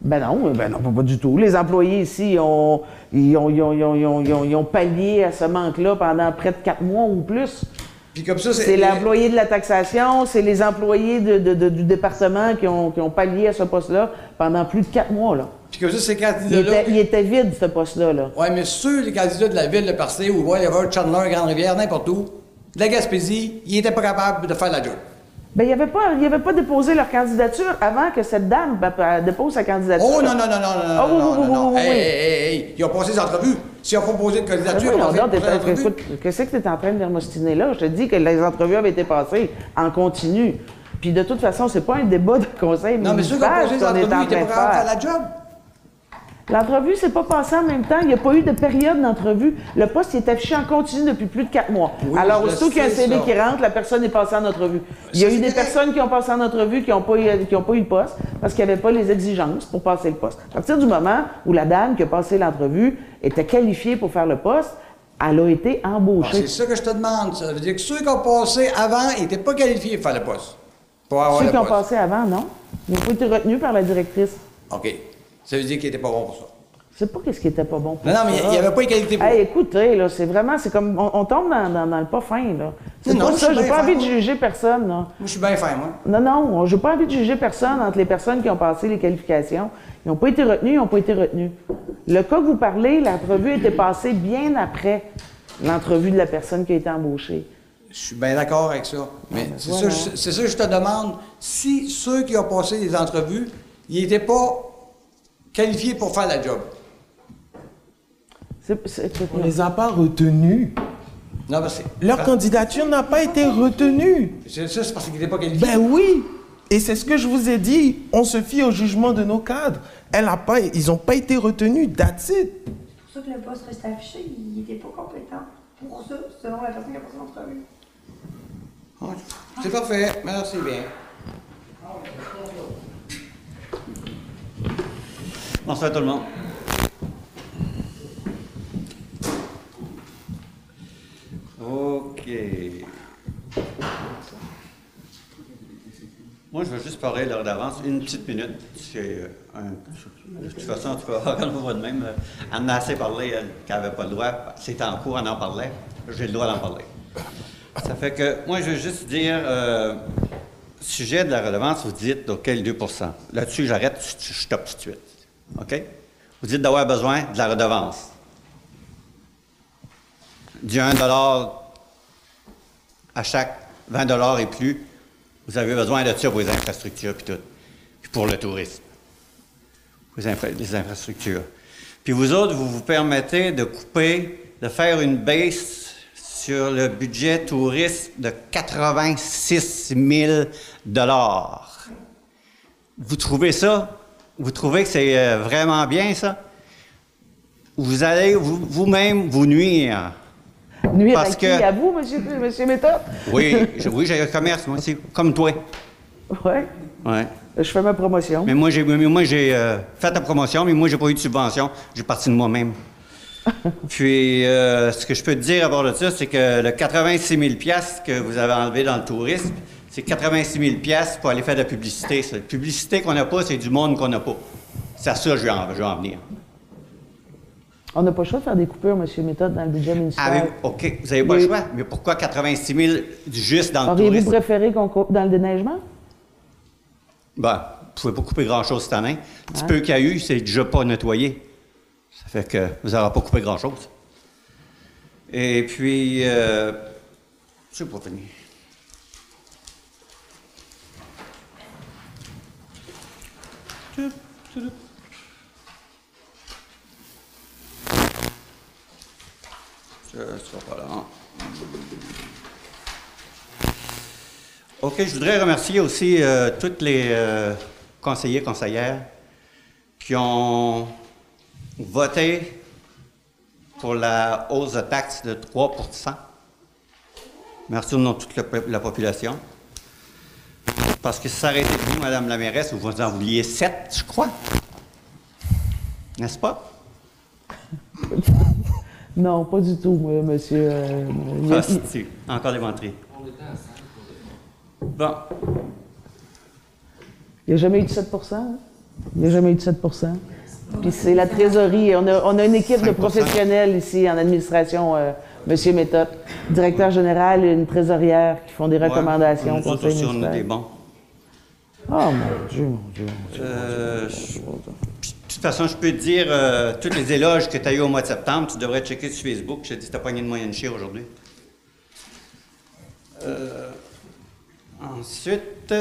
Ben non, ben non, pas du tout. Les employés ici, ont, ils, ont, ils, ont, ils ont, pallié à ce manque-là pendant près de quatre mois ou plus. Puis comme ça, c'est l'employé de la taxation, c'est les employés de, du département qui ont, qui ont pallié à ce poste-là pendant plus de quatre mois. Là. Puis comme ça, ces candidats-là. Il, il, était vide, ce poste-là. Là. Oui, mais ceux, les candidats de la ville de Percé ou whatever, Chandler, Grande-Rivière, n'importe où, de la Gaspésie, ils n'étaient pas capables de faire la job. Bien, ils n'avaient pas, pas déposé leur candidature avant que cette dame dépose sa candidature. Oh non, non, non, non, non, oh, non, non, non, non. Hey, hey, hey, ils ont passé les entrevues. S'ils n'ont pas posé de candidature, ils ont Qu'est-ce que tu es en train de démostiner là? Je te dis que les entrevues avaient été passées en continu. Puis de toute façon, c'est pas un débat de conseil Non, mais ceux qui ont posé les entrevues, ils étaient pas faire la job. L'entrevue s'est pas passée en même temps. Il n'y a pas eu de période d'entrevue. Le poste est affiché en continu depuis plus de quatre mois. Alors, aussitôt qu'il y a un CV qui rentre, la personne est passée en entrevue. Il y a eu des personnes qui ont passé en entrevue qui n'ont pas, eu, pas eu le poste parce qu'il n'y avait pas les exigences pour passer le poste. À partir du moment où la dame qui a passé l'entrevue était qualifiée pour faire le poste, elle a été embauchée. Ah, c'est ça que je te demande. Ça veut dire que ceux qui ont passé avant n'étaient pas qualifiés pour faire le poste. ceux qui ont passé avant, non. Ils n'ont pas été retenus par la directrice. OK. Ça veut dire qu'il n'était pas bon pour ça. Je sais pas qu'est-ce qui était pas bon pour Non, non, mais il n'y avait pas égalité pour hey, écoutez, là, c'est vraiment, c'est comme, on, tombe dans, dans, le pas fin, là. C'est pas ça, j'ai pas envie de juger personne, là. Moi, je suis bien fin, moi. Non, non, j'ai pas envie de juger personne entre les personnes qui ont passé les qualifications. Ils n'ont pas été retenus, ils n'ont pas été retenus. Le cas que vous parlez, l'entrevue était passée bien après l'entrevue de la personne qui a été embauchée. Je suis bien d'accord avec ça. Mais c'est ça, ça que je te demande. Si ceux qui ont passé les entrevues, ils n'étaient pas qualifiés pour faire la job. On ne les a pas retenus. Non, parce Leur candidature n'a pas été retenue. C'est ça, c'est parce qu'ils n'étaient pas qualifiés. Ben oui. Et c'est ce que je vous ai dit. On se fie au jugement de nos cadres. Elle a pas, ils n'ont pas été retenus. That's it. C'est pour ça que le poste reste affiché. Il n'était pas compétent pour ça, selon la personne qui a passé l'entrevue. c'est parfait. Merci bien. Bonsoir tout le monde. OK. Moi, je veux juste parler l'heure d'avance, une petite minute. C'est euh, de toute façon, tu peux avoir le voix de même. En a assez parlé, elle, qu'elle n'avait pas le droit. C'était en cours, elle en parlait. J'ai le droit d'en parler. Ça fait que, moi, je veux juste dire, euh, sujet de la redevance, vous dites, OK, 2% Là-dessus, j'arrête, je stoppe tout de suite. OK? Vous dites d'avoir besoin de la redevance. Du 1 à chaque 20 et plus, vous avez besoin de ça pour les infrastructures puis tout. Puis pour le tourisme. les infrastructures. Puis vous autres, vous vous permettez de couper, de faire une baisse sur le budget tourisme de 86 000 Vous trouvez ça? Vous trouvez que c'est euh, vraiment bien, ça? Vous allez vous-même vous nuire. Nuire à qui? À vous, monsieur, monsieur Méthode? oui, oui j'ai un commerce, moi aussi, comme toi. Oui? Oui. Je fais ma promotion. Mais moi, j'ai, moi, j'ai euh, fait ta promotion, mais moi, j'ai pas eu de subvention. J'ai parti de moi-même. Puis, euh, ce que je peux te dire à bord de ça, c'est que le 86 000 que vous avez enlevé dans le tourisme, c'est 86 000 pour aller faire de la publicité. La publicité qu'on n'a pas, c'est du monde qu'on n'a pas. C'est à ça que je vais en, je vais en venir. On n'a pas le choix de faire des coupures, M. Méthode, dans le budget municipal. Ah, OK, vous n'avez pas le choix. Mais pourquoi 86 000 juste dans le tourisme? Auriez-vous préféré qu'on coupe dans le déneigement? Ben, vous ne pouvez pas couper grand-chose cette année. Le petit peu qu'il y a eu, c'est déjà pas nettoyé. Ça fait que vous n'aurez pas coupé grand-chose. Et puis, euh, je sais pas fini. OK, je voudrais remercier aussi euh, tous les euh, conseillers, conseillères qui ont voté pour la hausse de taxe de 3% Merci au nom de toute la, population. Parce que si ça aurait été vous, Madame la mairesse, vous en vouliez sept, je crois. N'est-ce pas? non, pas du tout, monsieur. Euh, ah, encore des menteries. Bon. Il n'y a jamais eu de 7 Il n'y a jamais eu de 7% Puis c'est la trésorerie. On a, on a, une équipe de professionnels ici en administration, euh, Monsieur Méthode, directeur général et une trésorière qui font des recommandations. Aussi, on a des bons. Oh mon Dieu, mon Dieu. Euh, de toute façon, je peux te dire, euh, toutes les éloges que tu as eu au mois de septembre, tu devrais checker sur Facebook. Je te dis, tu pas de moyenne chire aujourd'hui. Euh, ensuite,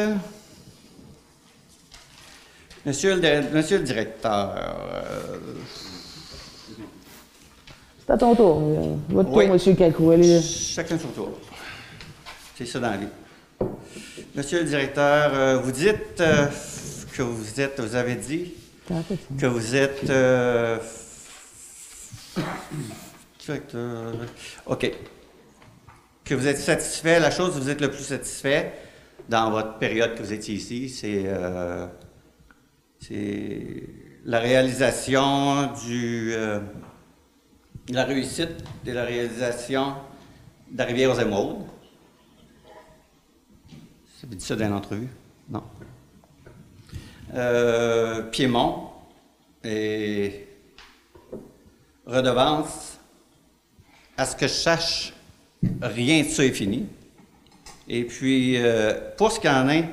monsieur, le, monsieur le directeur. C'est à ton tour. Votre tour, monsieur Kakou. Chacun son tour. C'est ça dans la vie. Monsieur le directeur, vous dites que vous êtes, vous avez dit que vous êtes. Euh, OK. Que vous êtes satisfait, la chose où vous êtes le plus satisfait dans votre période que vous étiez ici, c'est euh, la réalisation du. Euh, la réussite de la réalisation de la rivière aux Émeraudes. Veut dire ça dans l'entrevue? Non euh, Piémont et redevance. À ce que je sache, rien de ça est fini. Et puis, euh, pour ce qu'il en est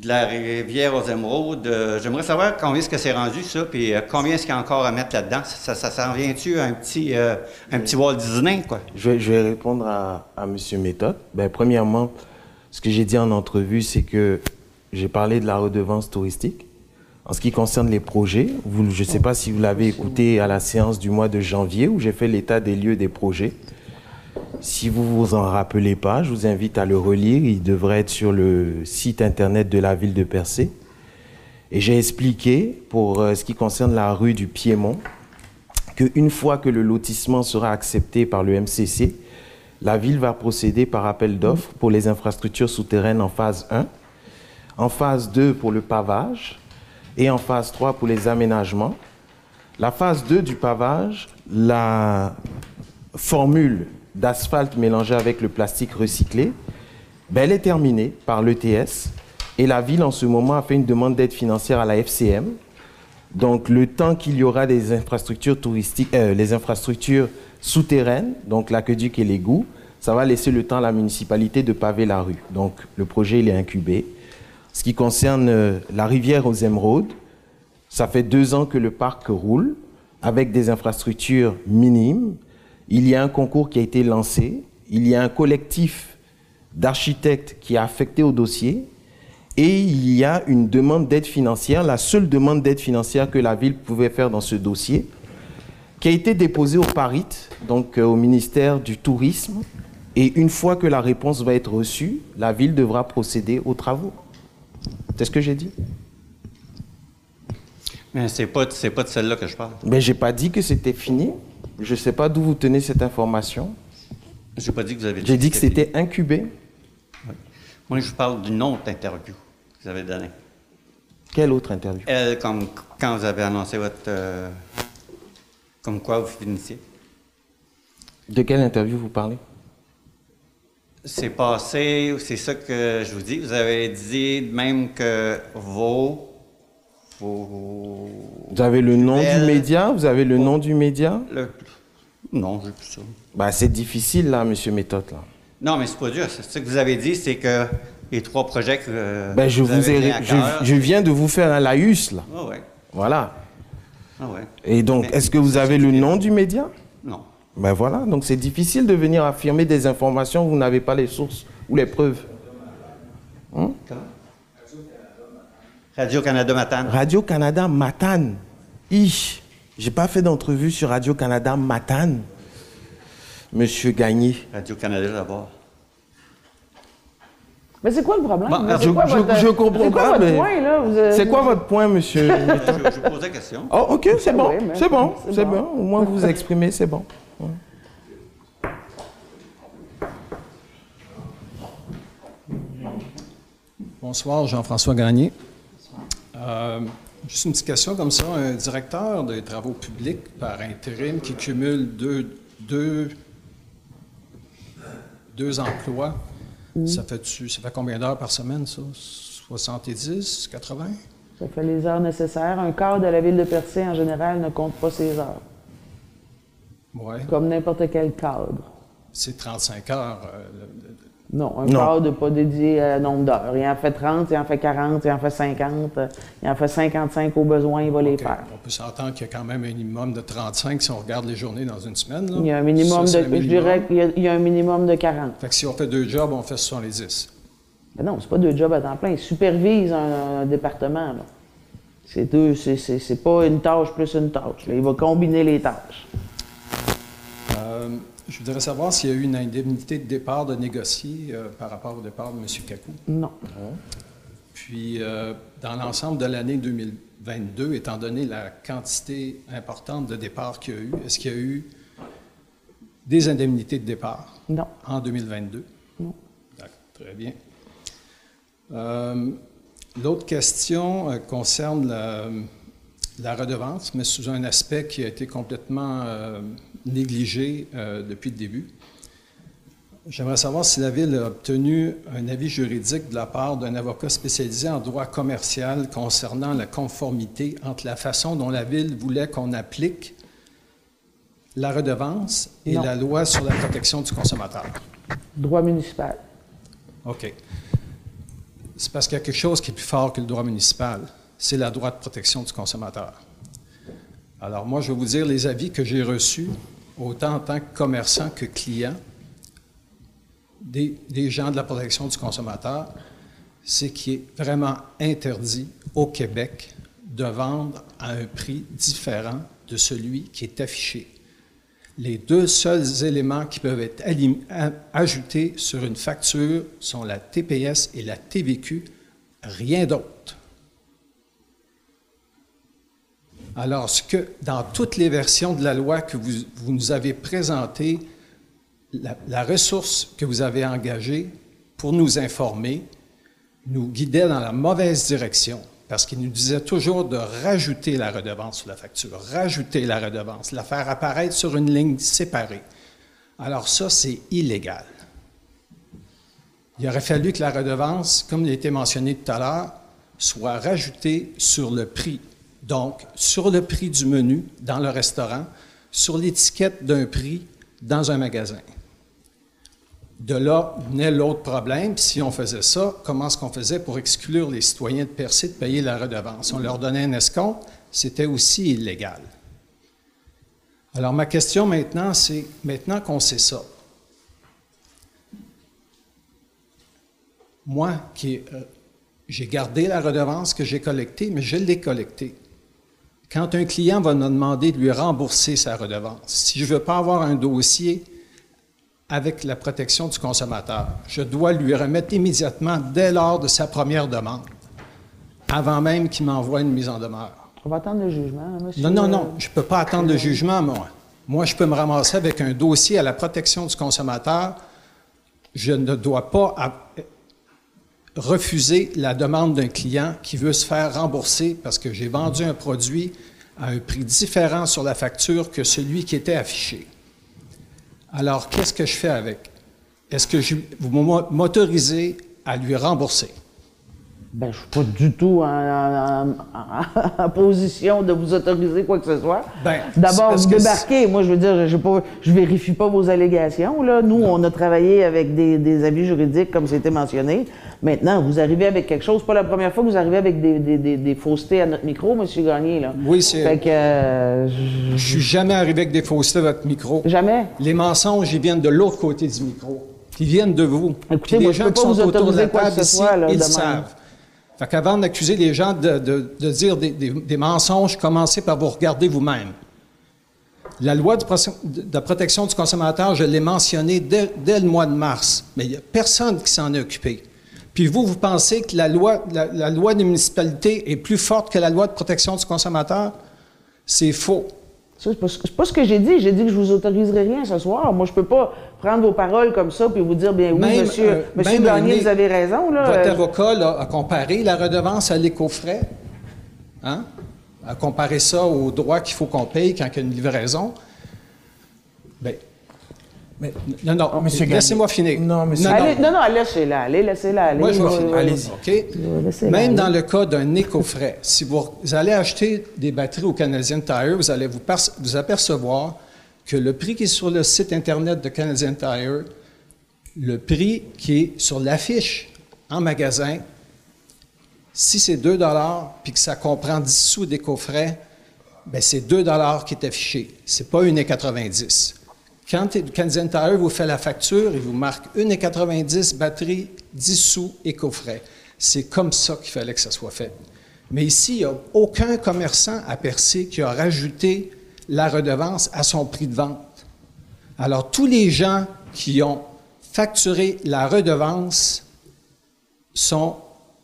de la rivière aux émeraudes, euh, j'aimerais savoir combien est-ce que c'est rendu ça, puis euh, combien est-ce qu'il y a encore à mettre là-dedans? Ça, ça, s'en vient-tu un petit, un petit Walt Disney, quoi? Je vais, répondre à, à M. Méthode. Ben, premièrement, ce que j'ai dit en entrevue, c'est que j'ai parlé de la redevance touristique. En ce qui concerne les projets, je ne sais pas si vous l'avez écouté à la séance du mois de janvier où j'ai fait l'état des lieux des projets. Si vous vous en rappelez pas, je vous invite à le relire. Il devrait être sur le site internet de la ville de Percé. Et j'ai expliqué, pour euh, ce qui concerne la rue du Piémont, qu'une fois que le lotissement sera accepté par le MCC, la ville va procéder par appel d'offres pour les infrastructures souterraines en phase 1 en phase 2 pour le pavage et en phase 3 pour les aménagements. La phase 2 du pavage, la formule d'asphalte mélangée avec le plastique recyclé, ben, elle est terminée par l'ETS et la ville en ce moment a fait une demande d'aide financière à la FCM. Donc le temps qu'il y aura des infrastructures touristiques, euh, les infrastructures souterraines, donc l'aqueduc et l'égout, ça va laisser le temps à la municipalité de paver la rue. Donc le projet il est incubé. Ce qui concerne euh, la rivière aux émeraudes, ça fait deux ans que le parc roule avec des infrastructures minimes. Il y a un concours qui a été lancé. Il y a un collectif d'architectes qui a affecté au dossier. Et il y a une demande d'aide financière, la seule demande d'aide financière que la ville pouvait faire dans ce dossier, qui a été déposée au PARIT, donc euh, au ministère du Tourisme. Et une fois que la réponse va être reçue, la ville devra procéder aux travaux. C'est ce que j'ai dit. Mais c'est pas, c'est pas de celle-là que je parle. Mais j'ai pas dit que c'était fini. Je sais pas d'où vous tenez cette information. J'ai pas dit que vous avez dit J'ai dit que c'était incubé. Moi, je parle d'une autre interview que vous avez donnée. Quelle autre interview? Elle, comme quand vous avez annoncé votre. Euh, comme quoi vous finissiez. De quelle interview vous parlez? C'est passé, c'est ça que je vous dis. Vous avez dit même que vos. vous avez le nom du média? Vous avez le nom du média? Non, j'ai plus ça. Bah, c'est difficile, là, monsieur Méthode. Là. Non, mais c'est pas dur. Ce que vous avez dit, c'est que les trois projets que. Ben, je, vous, je, viens de vous faire un laïus, là. Ah ouais. Voilà. Ah ouais. Et donc, est-ce que vous avez le nom du média Non. Ben voilà, donc c'est difficile de venir affirmer des informations où vous n'avez pas les sources ou les preuves. Hein? Radio-Canada Matane. Radio-Canada Matane. Ich, j'ai pas fait d'entrevue sur Radio-Canada Matane. Monsieur Gagné. Radio-Canada d'abord. Mais c'est quoi le problème? Bah, je, comprends pas. C'est quoi votre point, c'est quoi votre point, monsieur? je, je, pose la question. Oh, OK, c'est bon. C'est bon. C'est bon. Au moins, vous vous exprimez, c'est bon. Bonsoir, Jean-François Gagné. Euh, juste une petite question comme ça. Un directeur des travaux publics par intérim qui cumule deux, deux, deux emplois ça, fait ça fait combien d'heures par semaine, ça? 70, 80? Ça fait les heures nécessaires. Un cadre de la ville de Percé, en général, ne compte pas ses heures. Ouais. Comme n'importe quel cadre. C'est 35 heures. Euh, non, un cadre n'est pas dédié à un nombre d'heures. Il en fait 30, il en fait 40, il en fait 50, il en fait 55 au besoin, il va les faire. On peut s'entendre qu'il y a quand même un minimum de 35 si on regarde les journées dans une semaine. Il y a un minimum de, je dirais qu'il y, a un minimum de 40. Fait que si on fait deux jobs, on fait 70. Ben non, c'est pas deux jobs à temps plein. Il supervise un, département. C'est deux, c'est pas une tâche plus une tâche. Il va combiner les tâches. Je voudrais savoir s'il y a eu une indemnité de départ de négocier euh, par rapport au départ de M. Kakou. Non. Puis, euh, dans l'ensemble de l'année 2022, étant donné la quantité importante de départs qu'il y a eu, est-ce qu'il y a eu des indemnités de départ? Non. en 2022? Non. Très bien. Euh, l'autre question concerne la, la, redevance, mais sous un aspect qui a été complètement négligé euh, depuis le début. J'aimerais savoir si la Ville a obtenu un avis juridique de la part d'un avocat spécialisé en droit commercial concernant la conformité entre la façon dont la Ville voulait qu'on applique la redevance et la loi sur la protection du consommateur. Droit municipal. OK. C'est parce qu'il y a quelque chose qui est plus fort que le droit municipal. C'est la loi de protection du consommateur. Alors moi, je vais vous dire les avis que j'ai reçus autant en tant que commerçant que client, des, gens de la protection du consommateur, c'est qu'il est vraiment interdit au Québec de vendre à un prix différent de celui qui est affiché. Les deux seuls éléments qui peuvent être ajoutés sur une facture sont la TPS et la TVQ, rien d'autre. Alors, que dans toutes les versions de la loi que vous, nous avez présentées, la, ressource que vous avez engagée pour nous informer nous guidait dans la mauvaise direction parce qu'il nous disait toujours de rajouter la redevance sur la facture, rajouter la redevance, la faire apparaître sur une ligne séparée. Alors ça, c'est illégal. Il aurait fallu que la redevance, comme il a été mentionné tout à l'heure, soit rajoutée sur le prix donc, sur le prix du menu dans le restaurant, sur l'étiquette d'un prix dans un magasin. De là naît l'autre problème. Si on faisait ça, comment est-ce qu'on faisait pour exclure les citoyens de Percé de payer la redevance? On leur donnait un escompte, c'était aussi illégal. Alors ma question maintenant, c'est maintenant qu'on sait ça, moi qui euh, j'ai gardé la redevance que j'ai collectée, mais je l'ai collectée. Quand un client va nous demander de lui rembourser sa redevance, si je ne veux pas avoir un dossier avec la protection du consommateur, je dois lui remettre immédiatement dès lors de sa première demande, avant même qu'il m'envoie une mise en demeure. On va attendre le jugement, monsieur. Non, non, non, je ne peux pas attendre le jugement, moi. Moi, je peux me ramasser avec un dossier à la protection du consommateur. Je ne dois pas refuser la demande d'un client qui veut se faire rembourser parce que j'ai vendu un produit à un prix différent sur la facture que celui qui était affiché. Alors, qu'est-ce que je fais avec? Est-ce que je, vous m'autorisez à lui rembourser? Ben, je ne suis pas du tout en, position de vous autoriser quoi que ce soit. Ben, D'abord, vous débarquez. Moi, je veux dire, je ne vérifie pas vos allégations. Là. Nous, on a travaillé avec des, avis juridiques, comme c'était mentionné. Maintenant, vous arrivez avec quelque chose. pas la première fois que vous arrivez avec des, faussetés à notre micro, M. Gagné. Là. Oui, c'est. Fait que. Euh, je suis jamais arrivé avec des faussetés à votre micro. Jamais? Les mensonges, ils viennent de l'autre côté du micro. Ils viennent de vous. Écoutez, moi, les gens je peux pas qui sont autour de la table ici, ils savent. Fait qu'avant d'accuser les gens de, dire des, mensonges, commencez par vous regarder vous-même. La loi de, protection du consommateur, je l'ai mentionnée dès, le mois de mars, mais il n'y a personne qui s'en est occupé. Puis vous, vous pensez que la loi, la, loi des municipalités est plus forte que la loi de protection du consommateur? C'est faux. C'est pas, pas ce que j'ai dit. J'ai dit que je vous autoriserai rien ce soir. Moi, je peux pas prendre vos paroles comme ça puis vous dire, bien oui, monsieur, euh, monsieur Gagné, vous avez raison. Là. Votre avocat a comparé la redevance à l'éco-frais. Hein? A comparé ça aux droits qu'il faut qu'on paye quand il y a une livraison. Bien, mais, non, non, oh, laissez-moi finir. Non, monsieur. non, non, laissez-la, allez, laissez-la, allez. Moi, je vais Allez-y. OK? Même dans le cas d'un éco-frais, si vous, allez acheter des batteries au Canadian Tire, vous allez vous, vous, apercevoir que le prix qui est sur le site Internet de Canadian Tire, le prix qui est sur l'affiche en magasin, si c'est 2 puis que ça comprend 10 sous d'éco-frais, bien, c'est 2 qui est affiché. Ce n'est pas 1,90 quand Canadian vous fait la facture, il vous marque 1,90 batterie, 10 sous et coffret. C'est comme ça qu'il fallait que ça soit fait. Mais ici, il n'y a aucun commerçant à Percé qui a rajouté la redevance à son prix de vente. Alors, tous les gens qui ont facturé la redevance sont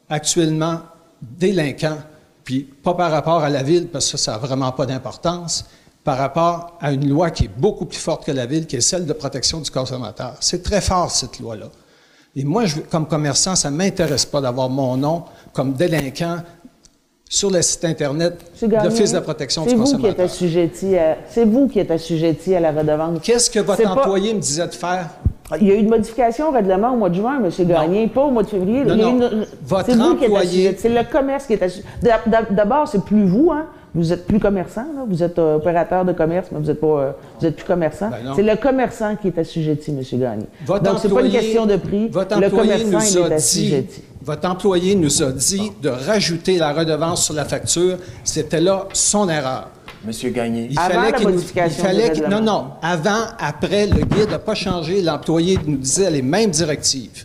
actuellement délinquants, puis pas par rapport à la ville, parce que ça n'a vraiment pas d'importance, par rapport à une loi qui est beaucoup plus forte que la ville, qui est celle de protection du consommateur. C'est très fort, cette loi-là. Et moi, je, comme commerçant, ça ne m'intéresse pas d'avoir mon nom comme délinquant sur le site Internet l'Office de la protection du consommateur. C'est vous qui êtes assujetti à la redevance. Qu'est-ce que votre employé me disait de faire? Il y a eu une modification au règlement au mois de juin, M. Gagné, pas au mois de février. Non, non. Votre employé... C'est le commerce qui est assujetti. D'abord, c'est plus vous, hein? Vous êtes plus commerçant, là. vous êtes euh, opérateur de commerce, mais vous n'êtes pas, euh, vous êtes plus commerçant. Ben c'est le commerçant qui est assujetti, M. Gagné. Votre Donc, c'est pas une question de prix. Votre le commerçant est assujetti. Votre employé nous a dit de rajouter la redevance sur la facture. C'était là son erreur. Monsieur Gagné. Il avant fallait la modification il fallait Non, non. Avant, après, le guide n'a pas changé. L'employé nous disait les mêmes directives.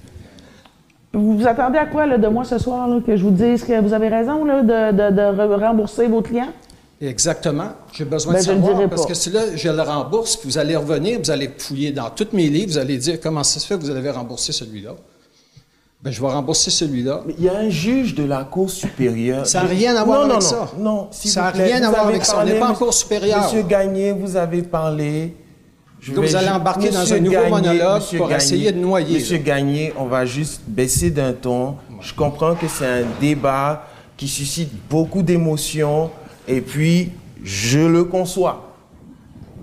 Vous vous attendez à quoi là, de moi ce soir, que je vous dise que vous avez raison là, de, rembourser vos clients? Exactement. J'ai besoin ben, de savoir. parce que si là, je le rembourse, vous allez revenir, vous allez fouiller dans tous mes livres, vous allez dire comment ça se fait que vous avez remboursé celui-là. Ben, je vais rembourser celui-là. Mais il y a un juge de la Cour supérieure. Ça n'a rien à voir avec non, ça. Non, non, ça n'a rien à voir avec ça. On n'est pas en Cour supérieure. Monsieur Gagné, vous avez parlé vous allez embarquer dans un nouveau monologue pour essayer de noyer. Monsieur Gagné, on va juste baisser d'un ton. Je comprends que c'est un débat qui suscite beaucoup d'émotions et puis je le conçois.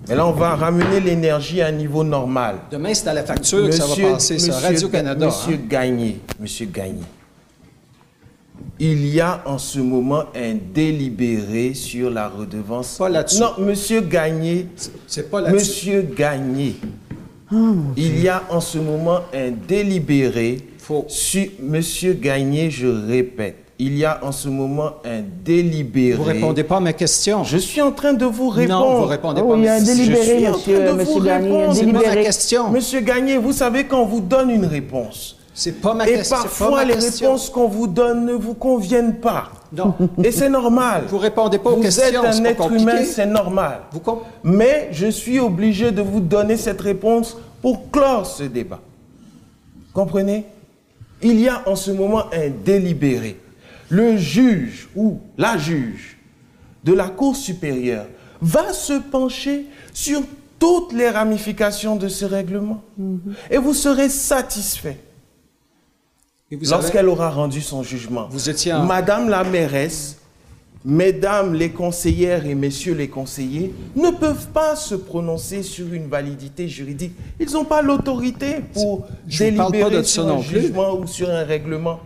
Mais là, on va ramener l'énergie à un niveau normal. Demain, c'est à la facture que ça va passer, ça. Radio-Canada. Monsieur hein. Gagné, Monsieur Gagné, il y a en ce moment un délibéré sur la redevance. Pas là-dessus. Non, Monsieur Gagné. C'est pas là-dessus. Monsieur Gagné. Oh, il y a en ce moment un délibéré. Faux. Sur, Monsieur Gagné, je répète. Il y a en ce moment un délibéré. Vous répondez pas à ma question. Je suis en train de vous répondre. Non, vous répondez oh, pas. Il y a un délibéré, monsieur, monsieur Gagné. C'est ma question. Monsieur Gagné, vous savez quand on vous donne une réponse, c'est pas ma Et parfois, les réponses qu'on vous donne ne vous conviennent pas. Non. Et c'est normal. Vous répondez pas aux questions. Vous êtes un être humain, c'est normal. Vous Mais je suis obligé de vous donner cette réponse pour clore ce débat. Comprenez? Il y a en ce moment un délibéré. Le juge ou la juge de la Cour supérieure va se pencher sur toutes les ramifications de ce règlement. Mm-hmm. Et vous serez satisfait lorsqu'elle aura rendu son jugement. Vous étiez Madame la mairesse, mesdames les conseillères et messieurs les conseillers ne peuvent pas se prononcer sur une validité juridique. Ils n'ont pas l'autorité pour délibérer sur un jugement ou sur un règlement.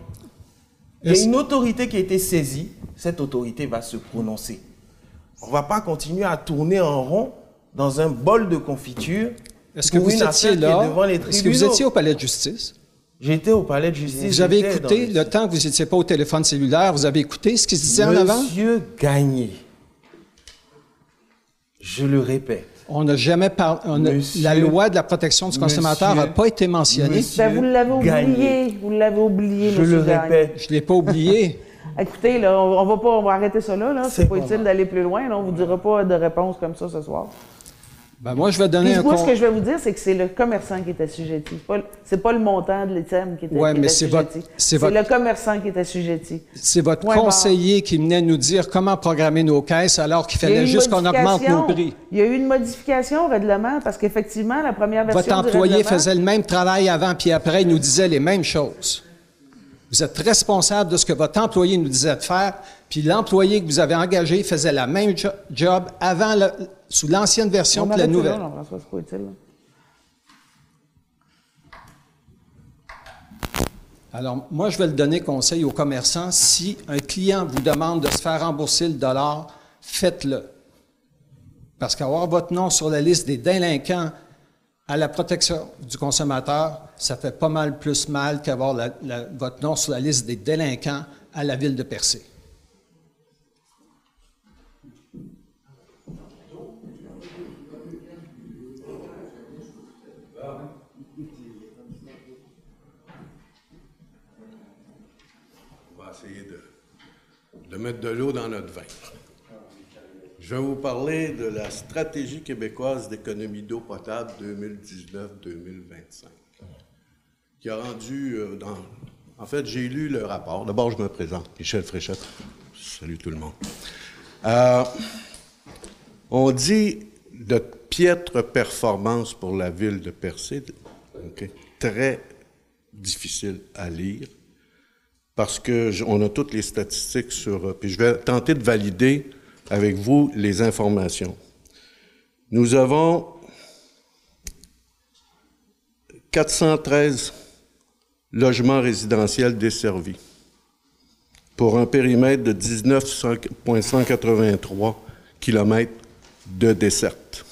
Il y a une autorité qui a été saisie, cette autorité va se prononcer. On ne va pas continuer à tourner en rond dans un bol de confiture. Est-ce que vous étiez là? Est-ce que vous étiez au palais de justice? J'étais au palais de justice. Vous avez écouté, le temps que vous n'étiez pas au téléphone cellulaire, vous avez écouté ce qui se disait en avant? Monsieur Gagné, je le répète. On n'a jamais parlé. La loi de la protection du consommateur n'a pas été mentionnée. Ben, vous l'avez oublié. Vous l'avez oublié, Je le répète. Je ne l'ai pas oublié. Écoutez, là, on, va pas, on va arrêter ça là. là. C'est pas utile d'aller plus loin. On ne vous dira pas de réponse comme ça ce soir. Ben moi, je vais donner un moi, ce que je vais vous dire, c'est que c'est le commerçant qui est assujetti. Ce n'est pas, le montant de l'item qui est, ouais, mais c'est C'est le commerçant qui est assujetti. C'est votre conseiller qui venait nous dire comment programmer nos caisses alors qu'il fallait juste qu'on augmente nos prix. Il y a eu une modification au règlement parce qu'effectivement, la première version Votre employé faisait le même travail avant puis après, il nous disait les mêmes choses. Vous êtes responsable de ce que votre employé nous disait de faire, puis l'employé que vous avez engagé faisait la même job avant sous l'ancienne version que la nouvelle. Alors, moi, je vais le donner conseil aux commerçants. Si un client vous demande de se faire rembourser le dollar, faites-le. Parce qu'avoir votre nom sur la liste des délinquants à la protection du consommateur, ça fait pas mal plus mal qu'avoir votre nom sur la liste des délinquants à la ville de Percé. De mettre de l'eau dans notre vin. Je vais vous parler de la stratégie québécoise d'économie d'eau potable 2019-2025, qui a rendu euh. En fait, j'ai lu le rapport. D'abord, je me présente, Michel Fréchette. Salut tout le monde. Euh, on dit de piètre performance pour la ville de Percé, très difficile à lire, parce qu'on a toutes les statistiques sur... Puis je vais tenter de valider avec vous les informations. Nous avons 413 logements résidentiels desservis pour un périmètre de 19,183 km de desserte.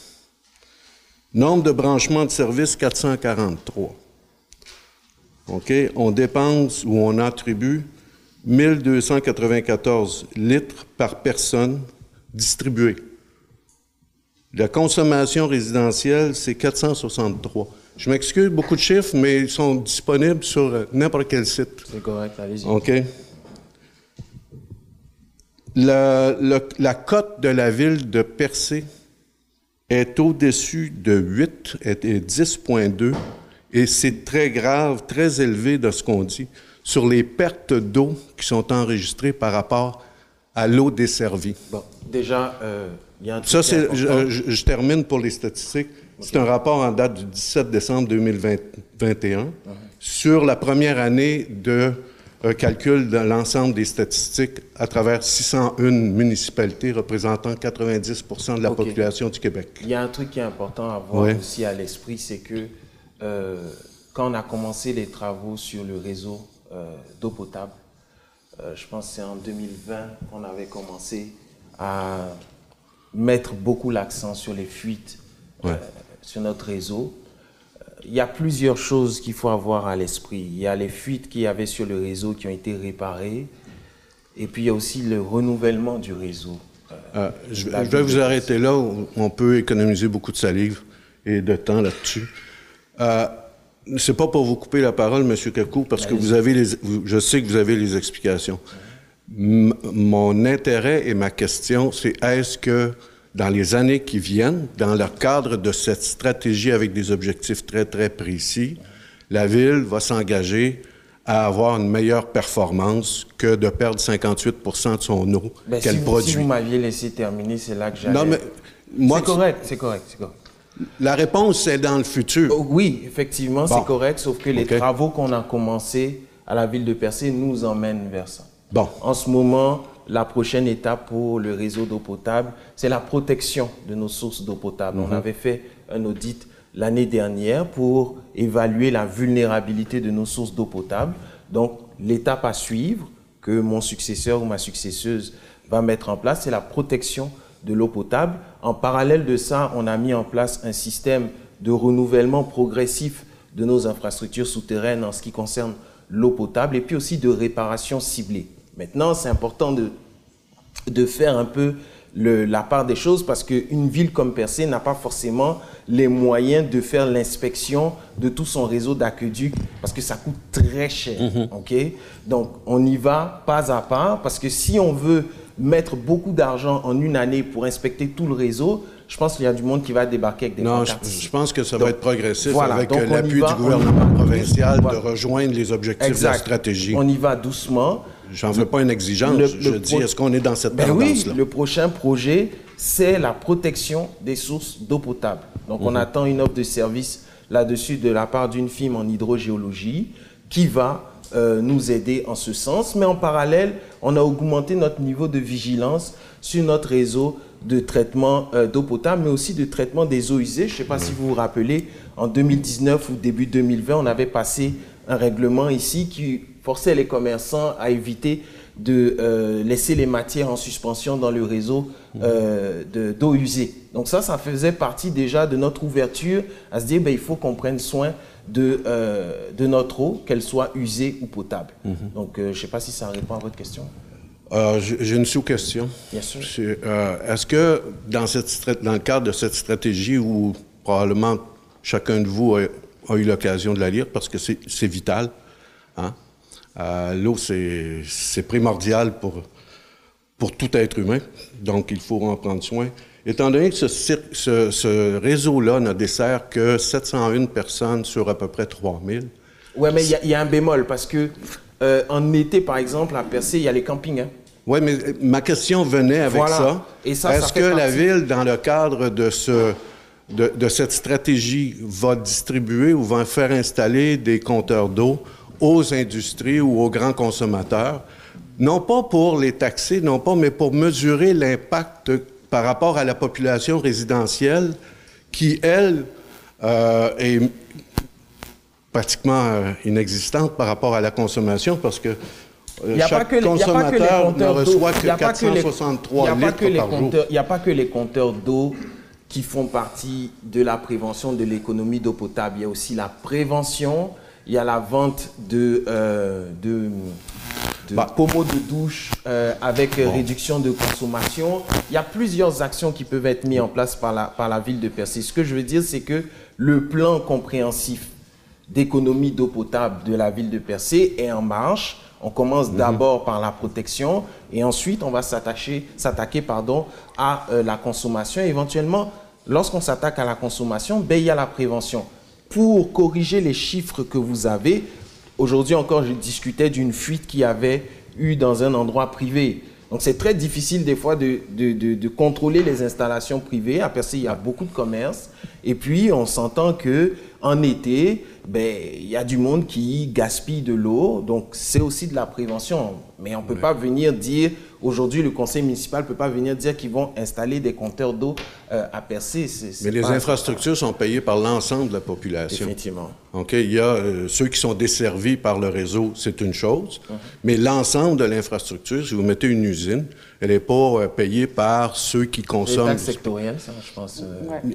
Nombre de branchements de services, 443. OK? On dépense ou on attribue 1294 litres par personne distribués. La consommation résidentielle, c'est 463. Je m'excuse, beaucoup de chiffres, mais ils sont disponibles sur n'importe quel site. C'est correct, allez-y. OK? La, la, cote de la ville de Percé est au-dessus de 8, est 10,2, et c'est très grave, très élevé de ce qu'on dit, sur les pertes d'eau qui sont enregistrées par rapport à l'eau desservie. Bon, déjà, euh, il y a un truc Ça, c'est, je, termine pour les statistiques. C'est un rapport en date du 17 décembre 2021 uh-huh. sur la première année de euh, calcul de l'ensemble des statistiques à travers 601 municipalités représentant 90% de la population du Québec. Il y a un truc qui est important à avoir aussi à l'esprit, c'est que euh, quand on a commencé les travaux sur le réseau d'eau potable, euh, je pense que c'est en 2020 qu'on avait commencé à mettre beaucoup l'accent sur les fuites euh, sur notre réseau. Euh, il y a plusieurs choses qu'il faut avoir à l'esprit. Il y a les fuites qu'il y avait sur le réseau qui ont été réparées. Et puis il y a aussi le renouvellement du réseau. je, vais vous arrêter là. On peut économiser beaucoup de salive et de temps là-dessus. C'est pas pour vous couper la parole, M. Kakou, parce que vous avez les, je sais que vous avez les explications. mon intérêt et ma question, c'est est-ce que dans les années qui viennent, dans le cadre de cette stratégie avec des objectifs très, très précis, la Ville va s'engager à avoir une meilleure performance que de perdre 58% de son eau ben, qu'elle produit. Si vous m'aviez laissé terminer, c'est là que j'allais... Non, mais moi... C'est correct, c'est correct, c'est correct. La réponse, c'est dans le futur. Oh, oui, effectivement, c'est correct, sauf que les travaux qu'on a commencés à la ville de Percé nous emmènent vers ça. Bon. En ce moment, la prochaine étape pour le réseau d'eau potable, c'est la protection de nos sources d'eau potable. On mhm. avait fait un audit l'année dernière pour évaluer la vulnérabilité de nos sources d'eau potable. Donc, l'étape à suivre que mon successeur ou ma successeuse va mettre en place, c'est la protection de l'eau potable. En parallèle de ça, on a mis en place un système de renouvellement progressif de nos infrastructures souterraines en ce qui concerne l'eau potable et puis aussi de réparation ciblée. Maintenant, c'est important de, de faire un peu le, la part des choses parce qu'une ville comme Percé n'a pas forcément les moyens de faire l'inspection de tout son réseau d'aqueduc parce que ça coûte très cher. Ok? Donc, on y va pas à pas parce que si on veut mettre beaucoup d'argent en une année pour inspecter tout le réseau, je pense qu'il y a du monde qui va débarquer avec des Non, je, pense que ça va être progressif avec euh, l'appui du gouvernement provincial de rejoindre les objectifs de la stratégie. On y va doucement. J'en veux pas une exigence. je dis, est-ce qu'on est dans cette ben tendance-là? Oui, le prochain projet, c'est la protection des sources d'eau potable. Donc, on mhm. attend une offre de service là-dessus de la part d'une firme en hydrogéologie qui va euh, nous aider en ce sens. Mais en parallèle, on a augmenté notre niveau de vigilance sur notre réseau de traitement euh, d'eau potable, mais aussi de traitement des eaux usées. Je ne sais pas si vous vous rappelez, en 2019 ou début 2020, on avait passé un règlement ici qui forçait les commerçants à éviter de euh, laisser les matières en suspension dans le réseau d'eau usée. Donc ça, ça faisait partie déjà de notre ouverture à se dire, ben, il faut qu'on prenne soin de, euh, de notre eau, qu'elle soit usée ou potable. Mhm. Donc, euh, je ne sais pas si ça répond à votre question. Euh, j'ai une sous-question. Bien sûr. Est-ce que dans, cette, dans le cadre de cette stratégie où probablement chacun de vous a, eu l'occasion de la lire parce que c'est vital, hein? l'eau c'est primordial pour, pour tout être humain, donc il faut en prendre soin. Étant donné que ce, réseau-là ne dessert que 701 personnes sur à peu près 3000. Oui, mais il y, a un bémol parce que euh, en été, par exemple, à Percé, il y a les campings. Hein. Oui, mais ma question venait avec ça. Est-ce que la ville, dans le cadre de, ce, de, cette stratégie, va distribuer ou va faire installer des compteurs d'eau aux industries ou aux grands consommateurs, non pas pour les taxer, non pas, mais pour mesurer l'impact par rapport à la population résidentielle qui, elle, euh, est pratiquement euh, inexistante par rapport à la consommation parce que euh, chaque consommateur ne reçoit que 463 litres par jour. Il n'y a pas que les compteurs d'eau qui font partie de la prévention de l'économie d'eau potable. Il y a aussi la prévention, il y a la vente de, de de bah. pommeaux de douche euh, avec réduction de consommation. Il y a plusieurs actions qui peuvent être mises en place par la, par la ville de Percé. Ce que je veux dire, c'est que le plan compréhensif d'économie d'eau potable de la ville de Percé est en marche. On commence mhm. d'abord par la protection et ensuite on va s'attaquer pardon, à euh, la consommation. éventuellement, lorsqu'on s'attaque à la consommation, ben, il y a la prévention. Pour corriger les chiffres que vous avez, Aujourd'hui encore, je discutais d'une fuite qui avait eu dans un endroit privé. Donc c'est très difficile des fois de, contrôler les installations privées. À Percé, il y a beaucoup de commerces. Et puis, on s'entend que en été, ben, il y a du monde qui gaspille de l'eau. Donc c'est aussi de la prévention. Mais on ne peut pas venir dire Aujourd'hui, le conseil municipal ne peut pas venir dire qu'ils vont installer des compteurs d'eau euh, à percer. Mais les infrastructures sont payées par l'ensemble de la population. Effectivement. OK, il y a euh, ceux qui sont desservis par le réseau, c'est une chose, uh-huh. mais l'ensemble de l'infrastructure, si vous mettez une usine, elle n'est pas euh, payée par ceux qui consomment. C'est sectoriel, ça, je pense,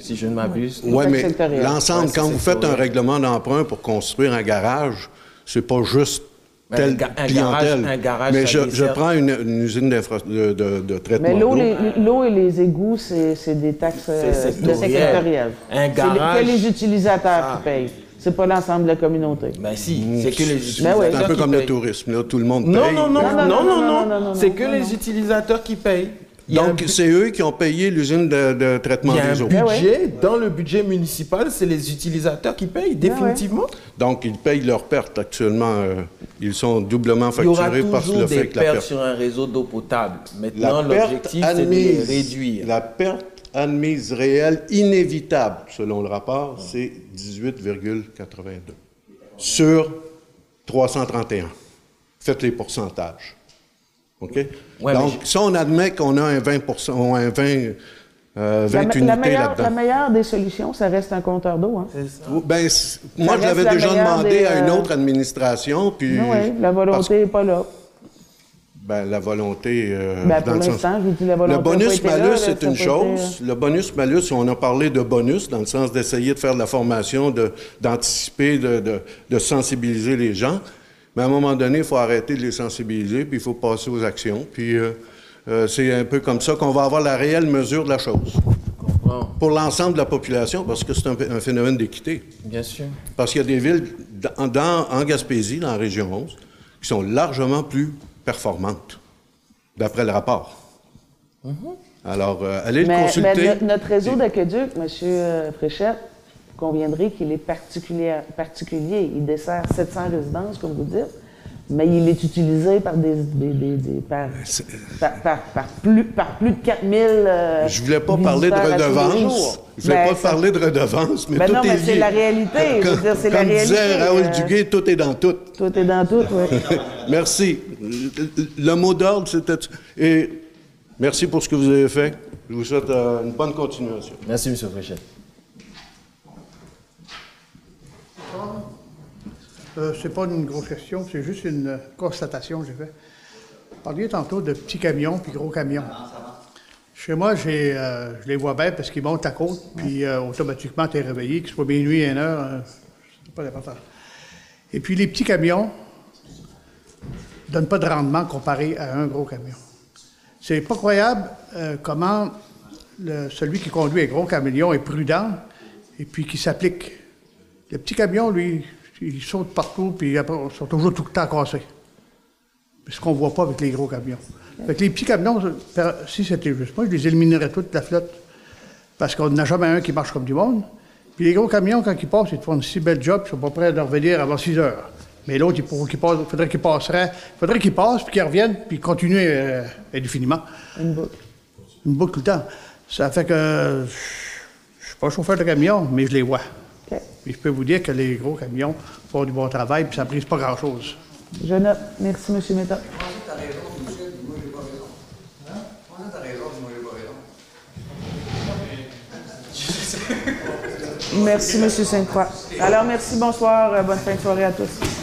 si je ne m'abuse. Oui, mais l'ensemble, quand vous faites un règlement d'emprunt pour construire un garage, c'est pas juste telle un, clientèle. un garage, mais je, je, prends une, usine de, de, de, traitement Mais l'eau et les égouts, c'est des taxes euh, sectorielles. Un garage... C'est que les utilisateurs qui ah. payent. C'est pas l'ensemble de la communauté. Ben si, mmh. c'est que les utilisateurs. Ben c'est un peu comme le tourisme, là, tout le monde paye. Non, non, non, non, non, non, non, c'est que les utilisateurs qui payent. Donc, c'est eux qui ont payé l'usine de, traitement des eaux. Il y a un budget, dans le budget municipal, c'est les utilisateurs qui payent, définitivement. Donc, ils payent leurs pertes actuellement. Euh, ils sont doublement facturés parce que le fait que la perte... sur un réseau d'eau potable. Maintenant, l'objectif, c'est de les réduire. La perte admise réelle inévitable, selon le rapport, c'est 18,82 sur 331. Faites les pourcentages. OK? Donc, si on admet qu'on a un 20 ou un 20 euh, 20 la, unités la meilleure, la meilleure des solutions, ça reste un compteur d'eau. Hein? Ben, moi, je l'avais déjà demandé à une euh, autre administration. Puis, oui, la volonté n'est pas là. Ben, la volonté. Euh, ben, pour l'instant, je dis la volonté. Le bonus-malus, c'est une chose. Le bonus-malus, on a parlé de bonus dans le sens d'essayer de faire de la formation, d'anticiper, de, de, de, sensibiliser les gens. Mais à un moment donné, il faut arrêter de les sensibiliser, puis il faut passer aux actions. Puis euh, euh, c'est un peu comme ça qu'on va avoir la réelle mesure de la chose. Pour l'ensemble de la population, parce que c'est un, phénomène d'équité. Bien sûr. Parce qu'il y a des villes dans, en Gaspésie, dans la région 11, qui sont largement plus performantes, d'après le rapport. Alors, euh, allez le consulter. Mais notre réseau d'aqueduc, M. Fréchette, conviendrait qu'il est particulier, particulier. Il dessert 700 résidences, comme vous dites mais il est utilisé par des, par, plus, par plus de 4000 euh, Je voulais pas parler de redevance. Je voulais pas parler de redevance, mais ben tout non, est mais c'est la réalité. c'est la réalité. disait Raoul euh, Duguay, tout est dans tout. Tout est dans tout, oui. merci. Le mot d'ordre, c'était... Et merci pour ce que vous avez fait. Je vous souhaite euh, une bonne continuation. Merci, M. Fréchet. Euh, c'est pas une grosse question, c'est juste une constatation que j'ai fait. Vous parliez tantôt de petits camions puis gros camions. Chez moi, j'ai, euh, je les vois bien parce qu'ils montent à côte, puis euh, automatiquement, tu es réveillé, qu'il soit minuit, une heure, c'est pas important. Et puis, les petits camions ne donnent pas de rendement comparé à un gros camion. C'est pas croyable comment celui qui conduit un gros camion est prudent et puis qui s'applique. Le petit camion, lui, ils sautent partout, puis après, ils sont toujours tout le temps cassés. Ce qu'on ne voit pas avec les gros camions. Fait les petits camions, si c'était juste moi, je les éliminerais toute la flotte. Parce qu'on n'a jamais un qui marche comme du monde. Puis les gros camions, quand ils passent, ils font un si bel job, ils sont pas prêts à revenir avant 6 heures. Mais l'autre, il faudrait qu'il passerait, faudrait qu'il passe, puis qu'il revienne, puis continue euh, indéfiniment. Une boucle. Une boucle tout le temps. Ça fait que je ne suis pas chauffeur de camion, mais je les vois. Et je peux vous dire que les gros camions font du bon travail, puis ça ne brise pas grand-chose. Je note. Merci, M. Méthode. Merci, M. Sainte-Croix. Alors, merci, bonsoir, euh, bonne fin de soirée à tous.